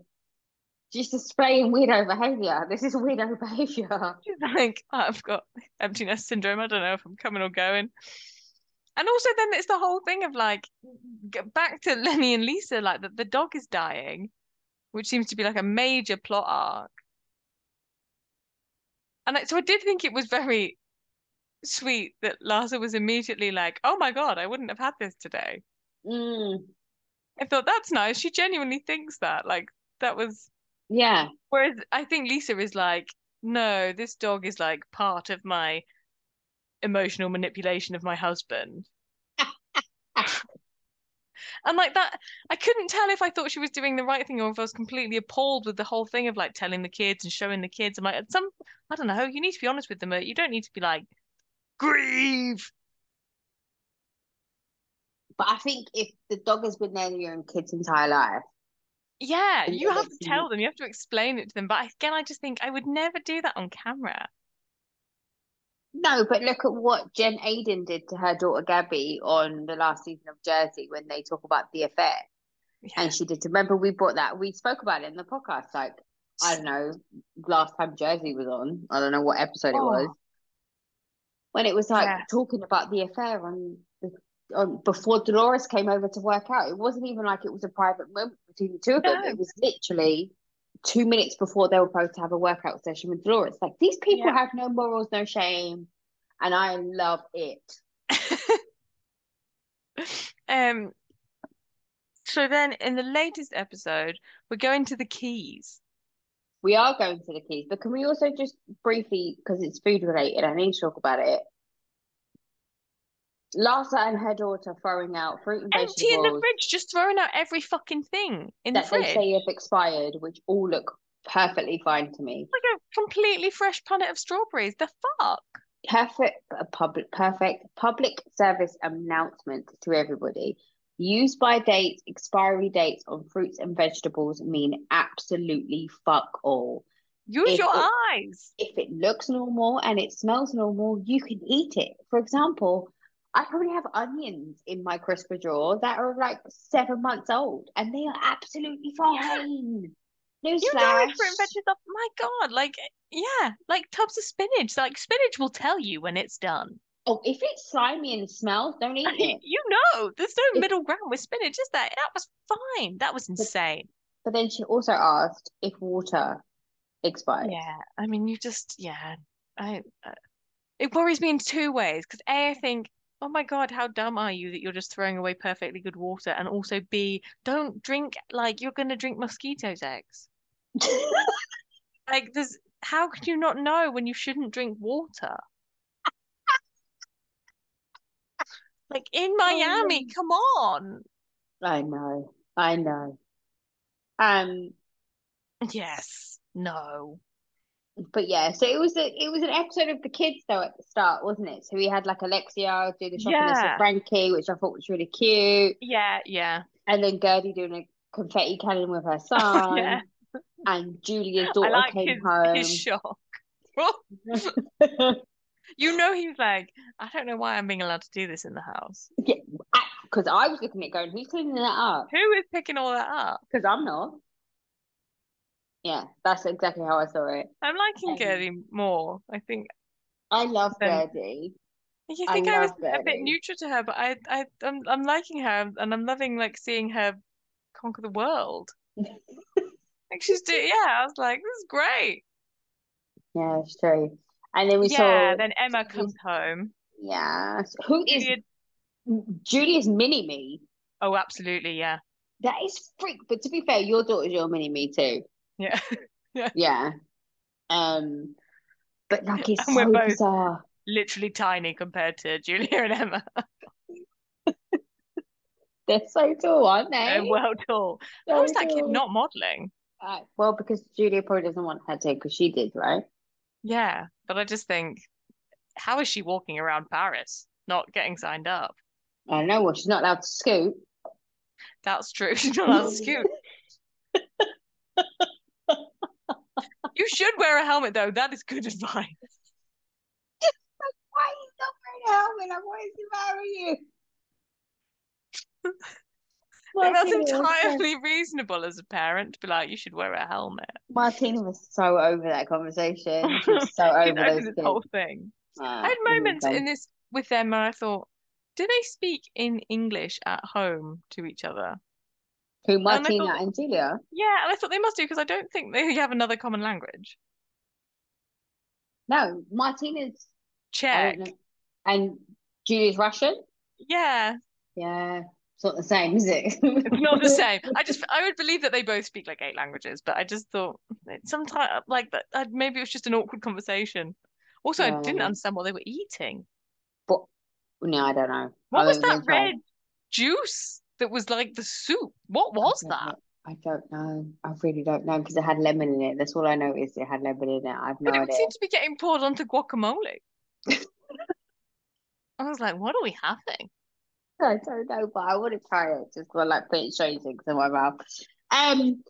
She's displaying weirdo behavior. This is weirdo behavior. She's like, I've got emptiness syndrome. I don't know if I'm coming or going. And also, then it's the whole thing of like, back to Lenny and Lisa, like that the dog is dying, which seems to be like a major plot arc. And I, so I did think it was very sweet that Larsa was immediately like, "Oh my God, I wouldn't have had this today." Mm, I thought that's nice. She genuinely thinks that. Like that was. yeah. Whereas I think Lisa is like, "No, this dog is like part of my emotional manipulation of my husband." And like that, I couldn't tell if I thought she was doing the right thing or if I was completely appalled with the whole thing of like telling the kids and showing the kids. I'm like, some, I don't know, you need to be honest with them. You don't need to be like, grieve. But I think if the dog has been there your kid's entire life, Yeah, you have to tell them, you have to explain it to them. But again, I just think I would never do that on camera. No, but look at what Jen Aydin did to her daughter Gabby on the last season of Jersey when they talk about the affair. Yeah. And she did. Remember, we brought that, we spoke about it in the podcast. Like, I don't know, last time Jersey was on, I don't know what episode it was. Oh. When it was like Yeah. talking about the affair on the on before Dolores came over to work out. It wasn't even like it was a private moment between the two of them. No. It was literally two minutes before they were supposed to have a workout session with Laura. It's Like these people Yeah. have no morals, no shame, and I love it. Um, So then in the latest episode, we're going to the Keys. We are going to the Keys, but can we also just briefly, because it's food related, I need to talk about it. Larsa and her daughter throwing out fruit and Empty in the fridge, just throwing out every fucking thing in the that they fridge. say have expired, which all look perfectly fine to me. Like a completely fresh punnet of strawberries. The fuck? Perfect public perfect public service announcement to everybody. Use by dates, expiry dates on fruits and vegetables mean absolutely fuck all. Use If your it- eyes. if it looks normal and it smells normal, you can eat it. For example, I probably have onions in my crisper drawer that are like seven months old and they are absolutely fine. You know Newsflash. it fruit and veggies up. My God, like yeah, like tubs of spinach. Like spinach will tell you when it's done. Oh, if it's slimy and smells, don't eat it. You know, there's no If- middle ground with spinach, is there? That was fine. That was insane. But then she also asked if water expired. Yeah, I mean, you just yeah. I uh, it worries me in two ways because A, I think, oh my God, how dumb are you that you're just throwing away perfectly good water, and also B, don't drink like you're gonna drink mosquitoes' eggs. Like, there's how could you not know when you shouldn't drink water? Like in Miami, Oh. come on. I know. I know. Um, Yes, no. But yeah, so it was a it was an episode of the kids though at the start, wasn't it? So we had like Alexia do the shopping list with Frankie, which I thought was really cute. Yeah, yeah. And then Guerdy doing a confetti cannon with her Oh, son. yeah. And Julia's daughter like came his, home. his shock. You know, he's like, I don't know why I'm being allowed to do this in the house. Yeah, because I was looking at it going, who's cleaning that up? Who is picking all that up? Because I'm not. Yeah, that's exactly how I saw it. I'm liking Um, Guerdy more. I think I love Then- Guerdy. you I think I, was love a bit neutral to her, but I, I, I'm, I'm liking her, and I'm loving like seeing her conquer the world. Like she's doing, yeah. I was like, this is great. Yeah, it's true. And then we yeah. saw, Yeah, Then Emma comes home. yeah, who is Julia- Julia's mini me? Oh, absolutely, yeah, That is freak. But to be fair, your daughter's your mini me too. yeah. Yeah. Um, but like it's And we're so both- bizarre. Literally tiny compared to Julia and Emma. They're so tall, aren't they? They're well tall. So How is that kid not modeling? Uh, well, because Julia probably doesn't want her to, because she did, right? Yeah, but I just think, how is she walking around Paris, not getting signed up? I don't know. Well, she's not allowed to scoot. That's true. She's not allowed to scoot. You should wear a helmet, though. That is good advice. Why are you not wearing a helmet? I wanted to marry you. And that's entirely reasonable as a parent to be like, you should wear a helmet. Martina was so over that conversation. She was so over over those this kids. whole thing. Uh, I had moments in this with them where I thought, do they speak in English at home to each other? Who, Martina thought- and Julia? Yeah, and I thought they must do because I don't think they have another common language. No, Martina's. Czech. And Julia's Russian? Yeah, Yeah. It's not the same, is it? it's not the same. I just I would believe that they both speak like eight languages, but I just thought sometimes like that uh, maybe it was just an awkward conversation. Also, I didn't understand what they were eating. But no, I don't know. What I was that red juice that was like the soup? What was I that? know. I don't know. I really don't know because it had lemon in it. That's all I know is it had lemon in it. I have no But it idea. seem to be getting poured onto guacamole. I was like, what are we having? I don't know, but I want to try it just for like putting strange things in my mouth. Um,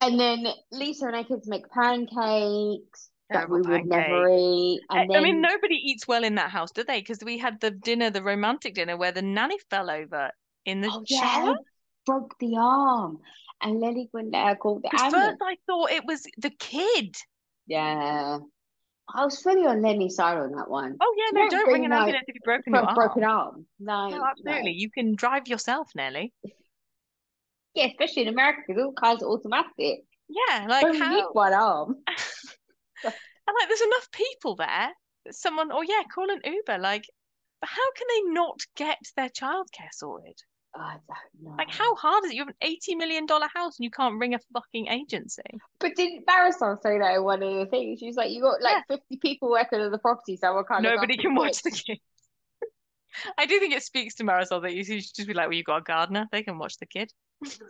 and then Lisa and her kids make pancakes that we would never eat. I, And I mean, nobody eats well in that house, do they? Because we had the dinner, the romantic dinner, where the nanny fell over in the oh yeah, broke the arm, and Lily went there called the ambulance. first I thought it was the kid. Yeah, I was fully on Lenny's side on that one. Oh yeah, no, don't don't bring, ring an ambulance if you've broken your arm. broken arm, no, No, absolutely. You can drive yourself, Nelly. Yeah, especially in America, because all cars are automatic. Yeah, like need how? one arm. And like, there's enough people there that someone, oh yeah, call an Uber. Like, but how can they not get their childcare sorted? I don't know. Like, how hard is it? You have an eighty million dollar house and you can't ring a fucking agency. But didn't Marysol say that in one of the things? She was like, you got like 50 people working on the property, so what kind of Nobody can watch the kids. I do think it speaks to Marysol that you should just be like, well, you got a gardener, they can watch the kid. That's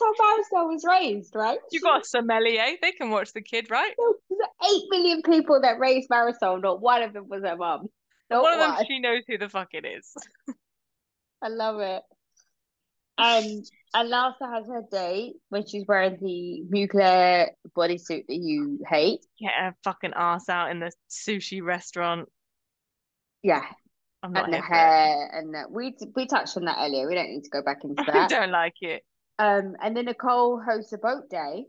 how Marysol was raised, right? You got a sommelier, they can watch the kid, right? Eight million people that raised Marysol, not one of them was her mum. Not one of them, she knows who the fuck it is. I love it. Um, and Larsa has her date when she's wearing the nuclear bodysuit that you hate. Get her fucking ass out in the sushi restaurant. Yeah. I'm not and the hair and the, we we touched on that earlier. We don't need to go back into it. I don't like it. Um, and then Nicole hosts a boat day.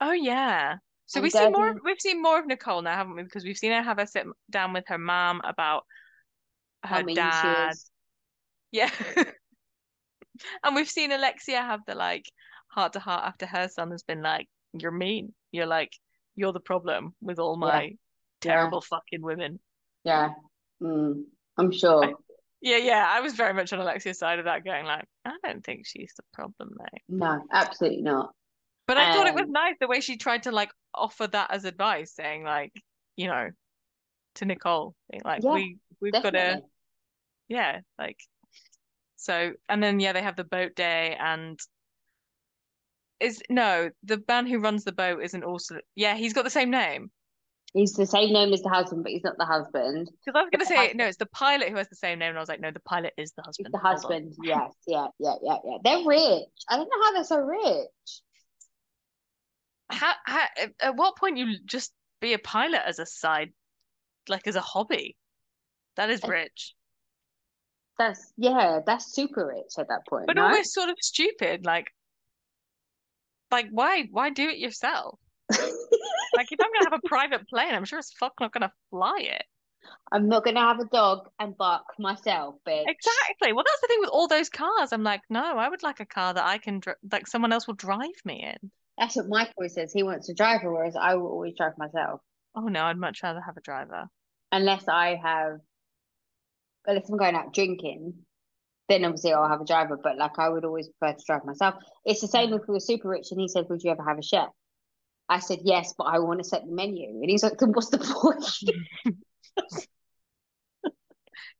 Oh yeah. So And we've seen more. Debbie- We've seen more of Nicole now, haven't we? Because we've seen her have her sit down with her mom about her dad. Yeah. And we've seen Alexia have the like heart to heart after her son has been like, You're mean. You're like, you're the problem with all Yeah. my terrible fucking women. Yeah. Mm, I'm sure. Yeah, yeah. I was very much on Alexia's side of that, going like, I don't think she's the problem, mate. No, absolutely not. But I thought it was Um, nice the way she tried to like offer that as advice, saying like, you know, to Nicole, like, Yeah, we we've got to yeah, like so and then yeah, they have the boat day and is no, the man who runs the boat isn't also yeah, he's got the same name. He's the same name as the husband, but he's not the husband. Because I was gonna say husband. no, it's the pilot who has the same name, and I was like, no, the pilot is the husband. the husband. Yes, yeah, yeah, yeah, yeah. They're rich. I don't know how they're so rich. How, how at what point you just be a pilot as a side, like as a hobby? That is rich, That's yeah, that's super rich at that point. but no? almost sort of stupid. Like, like why why do it yourself? Like if I'm gonna have a private plane, I'm sure as fuck not gonna fly it. I'm not gonna have a dog and bark myself, bitch. Exactly. Well, that's the thing with all those cars. I'm like, no, I would like a car that I can, dr like someone else will drive me in. That's what Mike always says. He wants to drive her, whereas I will always drive myself. Oh no, I'd much rather have a driver. Unless I have, unless I'm going out drinking, then obviously I'll have a driver. But like I would always prefer to drive myself. It's the same mm. if we were super rich and he said, Would you ever have a chef? I said yes, but I want to set the menu. And he's like, Then what's the point?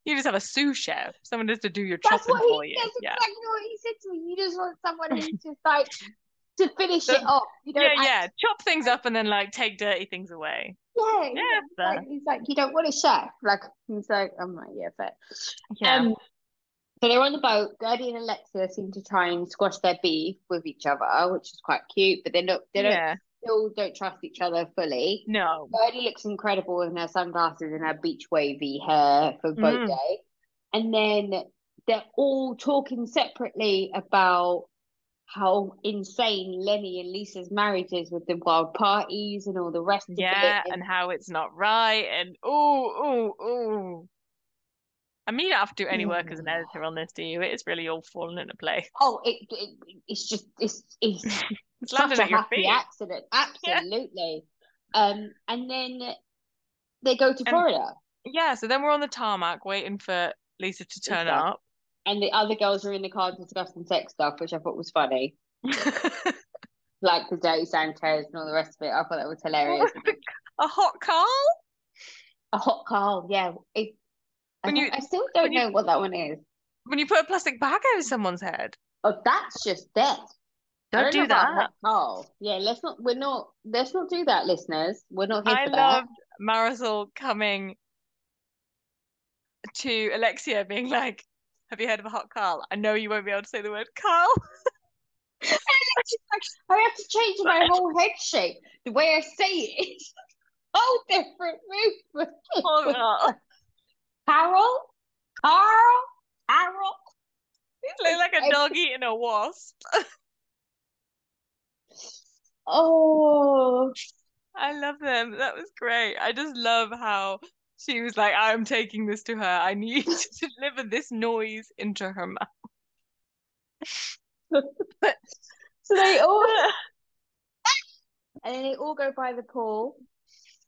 You just have a sous chef, someone just to do your That's chopping what for he you. that's Yeah. exactly what he said to me. You just want someone who's just like to finish The- it off. You Yeah, act- yeah. Chop things up and then like take dirty things away. yeah, Yeah, he's like, he's like, you don't want a chef. Like he's like, I'm like, yeah, fair. Yeah. Um, so they're on the boat. Guerdy and Alexia seem to try and squash their beef with each other, which is quite cute. But they don't, they don't yeah. still don't trust each other fully. No. Guerdy looks incredible in her sunglasses and her beach wavy hair for boat Mm. day, and then they're all talking separately about how insane Lenny and Lisa's marriage is with the wild parties and all the rest of Yeah, it. and how it's not right, and oh, oh, oh. I mean, you don't have to do any work as an editor on this, do you? It's really all fallen into place. Oh, it, it it's just it's it's It's such a happy feet. accident. Absolutely. Um, and then they go to And- Florida, Yeah, so then we're on the tarmac waiting for Lisa to turn Lisa. up. And the other girls are in the car discussing sex stuff, which I thought was funny, like the dirty Sanchez and all the rest of it. I thought that was hilarious. A hot Carl? a hot Carl, yeah. It, I, When don't- you- I still don't when you- know what that one is. When you put a plastic bag over someone's head. Oh, that's just death. I Don't do that. Oh, Yeah, let's not. We're not. Let's not do that, listeners. We're not here I for that. loved Marysol coming to Alexia being like, Have you heard of a hot Carl? I know you won't be able to say the word Carl. I have to change my whole head shape. The way I say it is whole different movement. Oh, Carl. Carol? Carl? Carol? You look like a dog eating a wasp. Oh, I love them. That was great. I just love how she was like, I'm taking this to her. I need to deliver this noise into her mouth. so they all and then they all go by the pool,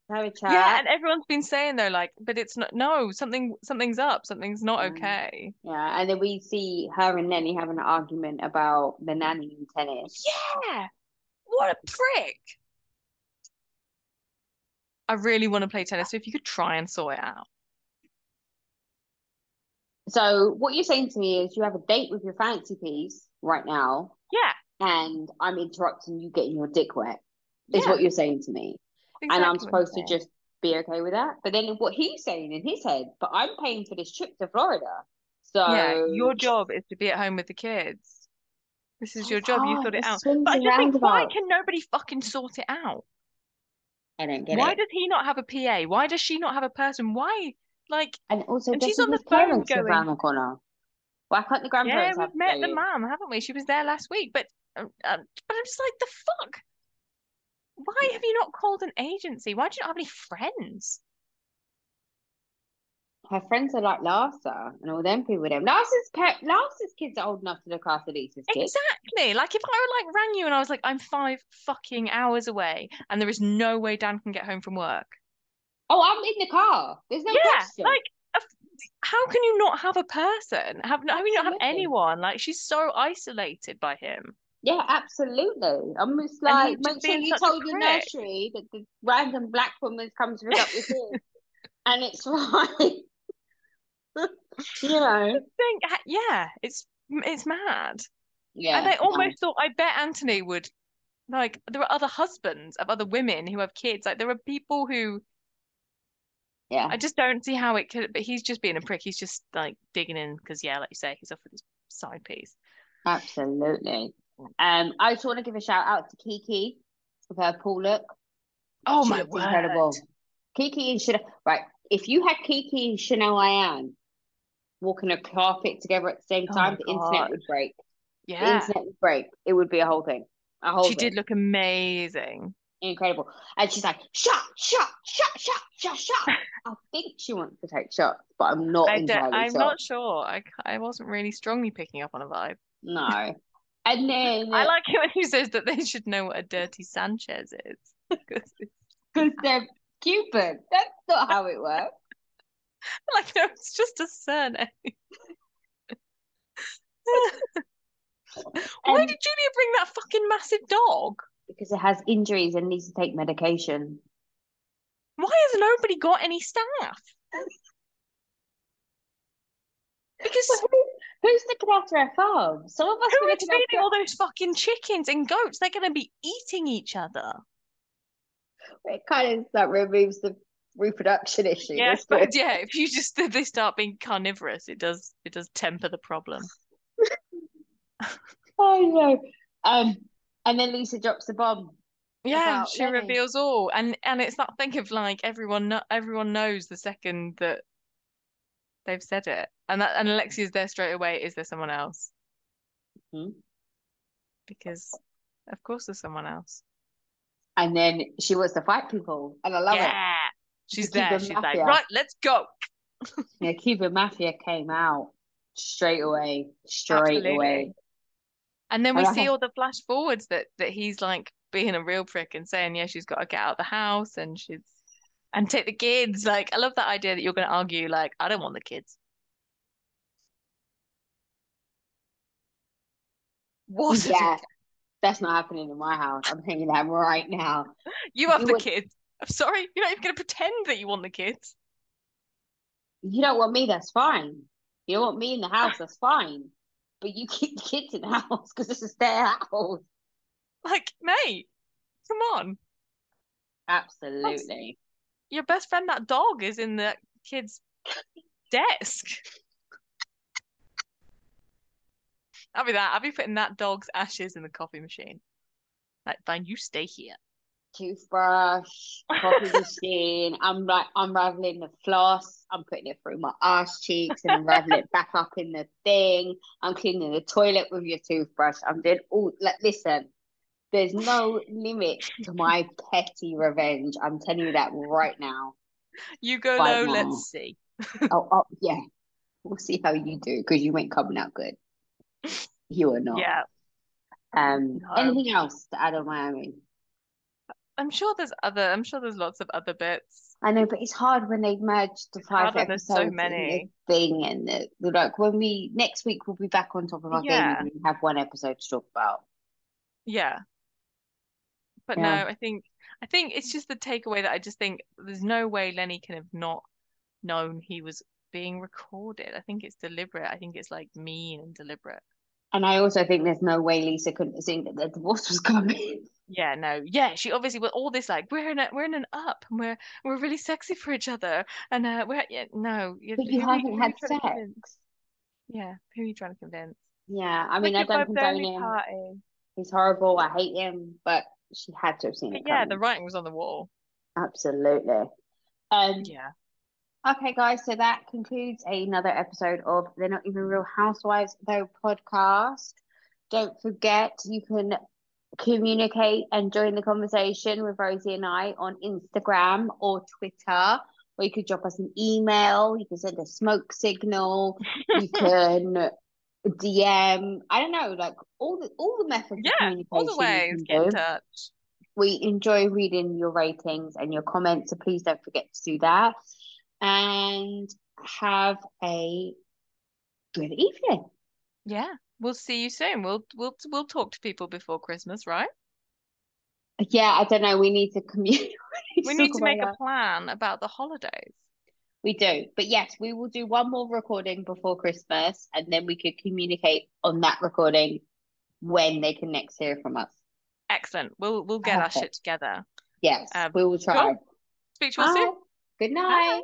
have a chat. Yeah, and everyone's been saying though, like, but it's not. No, something something's up. Something's not Mm. okay. Yeah, and then we see her and Lenny having an argument about the nanny in tennis. Yeah, what a prick. I really want to play tennis, so if you could try and sort it out. So what you're saying to me is you have a date with your fancy piece right now, Yeah, and I'm interrupting you getting your dick wet. Is Yeah. what you're saying to me, and I'm exactly what I'm supposed to just be okay with that. But then what he's saying in his head, but I'm paying for this trip to Florida, so Yeah, your job is to be at home with the kids. This is your job. You sort it out. But I just think, why can nobody fucking sort it out? I don't get Why it. does he not have a PA? Why does she not have a person? Why? Like, And also, and she's on the phone going, around the corner? Why can't the yeah, grandparents we've met the mum, haven't we? She was there last week, but um, um, but I'm just like, the fuck? Why have you not called an agency? Why do you not have any friends? Her friends are like Larsa and all them people. Them Larsa's pet, Larsa's kids are old enough to look after Lisa's kids. Exactly. Like if I were like rang you and I was like, I'm five fucking hours away and there is no way Dan can get home from work. Oh, I'm in the car. There's no Yeah, question. like how can you not have a person? Have how can you not have anyone? Like she's so isolated by him. Yeah, absolutely. I'm just like, make sure you told your prick. nursery that the random black woman comes to pick up your kids, and it's fine. You know. Think, yeah, it's it's mad. Yeah. And I no. almost thought, I bet Anthony would, like, there are other husbands of other women who have kids. Like, there are people who Yeah. I just don't see how it could, but he's just being a prick. He's just like digging in because, yeah, like you say, he's off with his side piece. Absolutely. Um, I just want to give a shout out to Kiki with her pool look. Oh She my word. incredible. Kiki and Chanel. Right. If you had Kiki and Chanel I am walking a carpet together at the same Oh time, my the internet would break. The Yeah. internet would break. It would be a whole thing. A whole She thing. did look amazing. Incredible. And she's like, shot, shot, shot, shot, shot, shot. I think she wants to take shots, but I'm not I entirely I'm sure. not sure. I, I wasn't really strongly picking up on a vibe. No. And then I like it when he says that they should know what a dirty Sanchez is. 'Cause because they're Cuban. That's not how it works. like, no, it's just a surname. Why Um, did Julia bring that fucking massive dog? Because it has injuries and needs to take medication. Why has nobody got any staff? Because But who, who's looking after our farm? Some of us who are feeding after all those fucking chickens and goats? They're going to be eating each other. it kind of that removes the reproduction issue. Yeah, but good. yeah, if you just if they start being carnivorous, it does it does temper the problem. Oh no. Um and then Lisa drops the bomb. Yeah, she Lenny. reveals all, and and it's that thing of like everyone everyone knows the second that they've said it, and that and Alexia's there straight away. Is there someone else? Hmm. Because of course there's someone else. And then she wants to fight people. And I love it. She's The there. She's like, right, let's go. Yeah, Cuban Mafia came out straight away. Straight Absolutely. away. And then we And see have- all the flash forwards that that he's like being a real prick and saying, yeah, she's got to get out of the house and she's and take the kids. Like, I love that idea that you're going to argue, like, I don't want the kids. What? Yeah. That's not happening in my house. I'm thinking that right now. You have You the would- kids. I'm sorry, you're not even going to pretend that you want the kids. You don't want me, that's fine. You don't want me in the house, that's fine. But you keep the kids in the house because this is their house. Like, mate, come on. Absolutely. Your best friend, that dog, is in the kid's desk. I'll be that. I'll be putting that dog's ashes in the coffee machine. Like, fine, you stay here. Toothbrush, coffee machine. I'm like unraveling the floss. I'm putting it through my ass cheeks and unraveling it back up in the thing. I'm cleaning the toilet with your toothbrush. I'm doing all like listen. There's no limit to my petty revenge. I'm telling you that right now. You go Right low, now. let's see. Oh, oh yeah. We'll see how you do because you ain't coming out good. You are not. Yeah. Um, No. anything else to add on Miami? I'm sure there's other. I'm sure there's lots of other bits. I know, but it's hard when they merge the five harder, there's so many. the thing, and the, the like when we next week we'll be back on top of our Yeah. game and we have one episode to talk about. Yeah. But Yeah. no, I think I think it's just the takeaway that I just think there's no way Lenny can have not known he was being recorded. I think it's deliberate. I think it's like mean and deliberate. And I also think there's no way Lisa couldn't have seen that the divorce was coming. Yeah, no, yeah, she obviously with all this like we're in a we're in an up and we're we're really sexy for each other and uh we're yeah no you But you haven't had sex. convince? Yeah, who are you trying to convince? Yeah, I mean, I Like your don't condone him. party. He's horrible. I hate him, but she had to have seen But it yeah, coming. the writing was on the wall. Absolutely. Um, Yeah. Okay, guys, so that concludes another episode of They're Not Even Real Housewives, though podcast. Don't forget, you can communicate and join the conversation with Rosie and I on Instagram or Twitter, or you could drop us an email, you can send a smoke signal, you can DM, I don't know, like all the all the methods of Yeah, all the ways, get in touch. We enjoy reading your ratings and your comments, so please don't forget to do that. And have a good evening. Yeah, we'll see you soon. We'll we'll we'll talk to people before Christmas, right? Yeah, I don't know. We need to communicate. We need to make a plan about the holidays. We do. But yes, we will do one more recording before Christmas and then we could communicate on that recording when they can next hear from us. Excellent. We'll we'll get our shit together. Yes, Um, we will try. Speak to you all soon. Bye. Good Bye. night.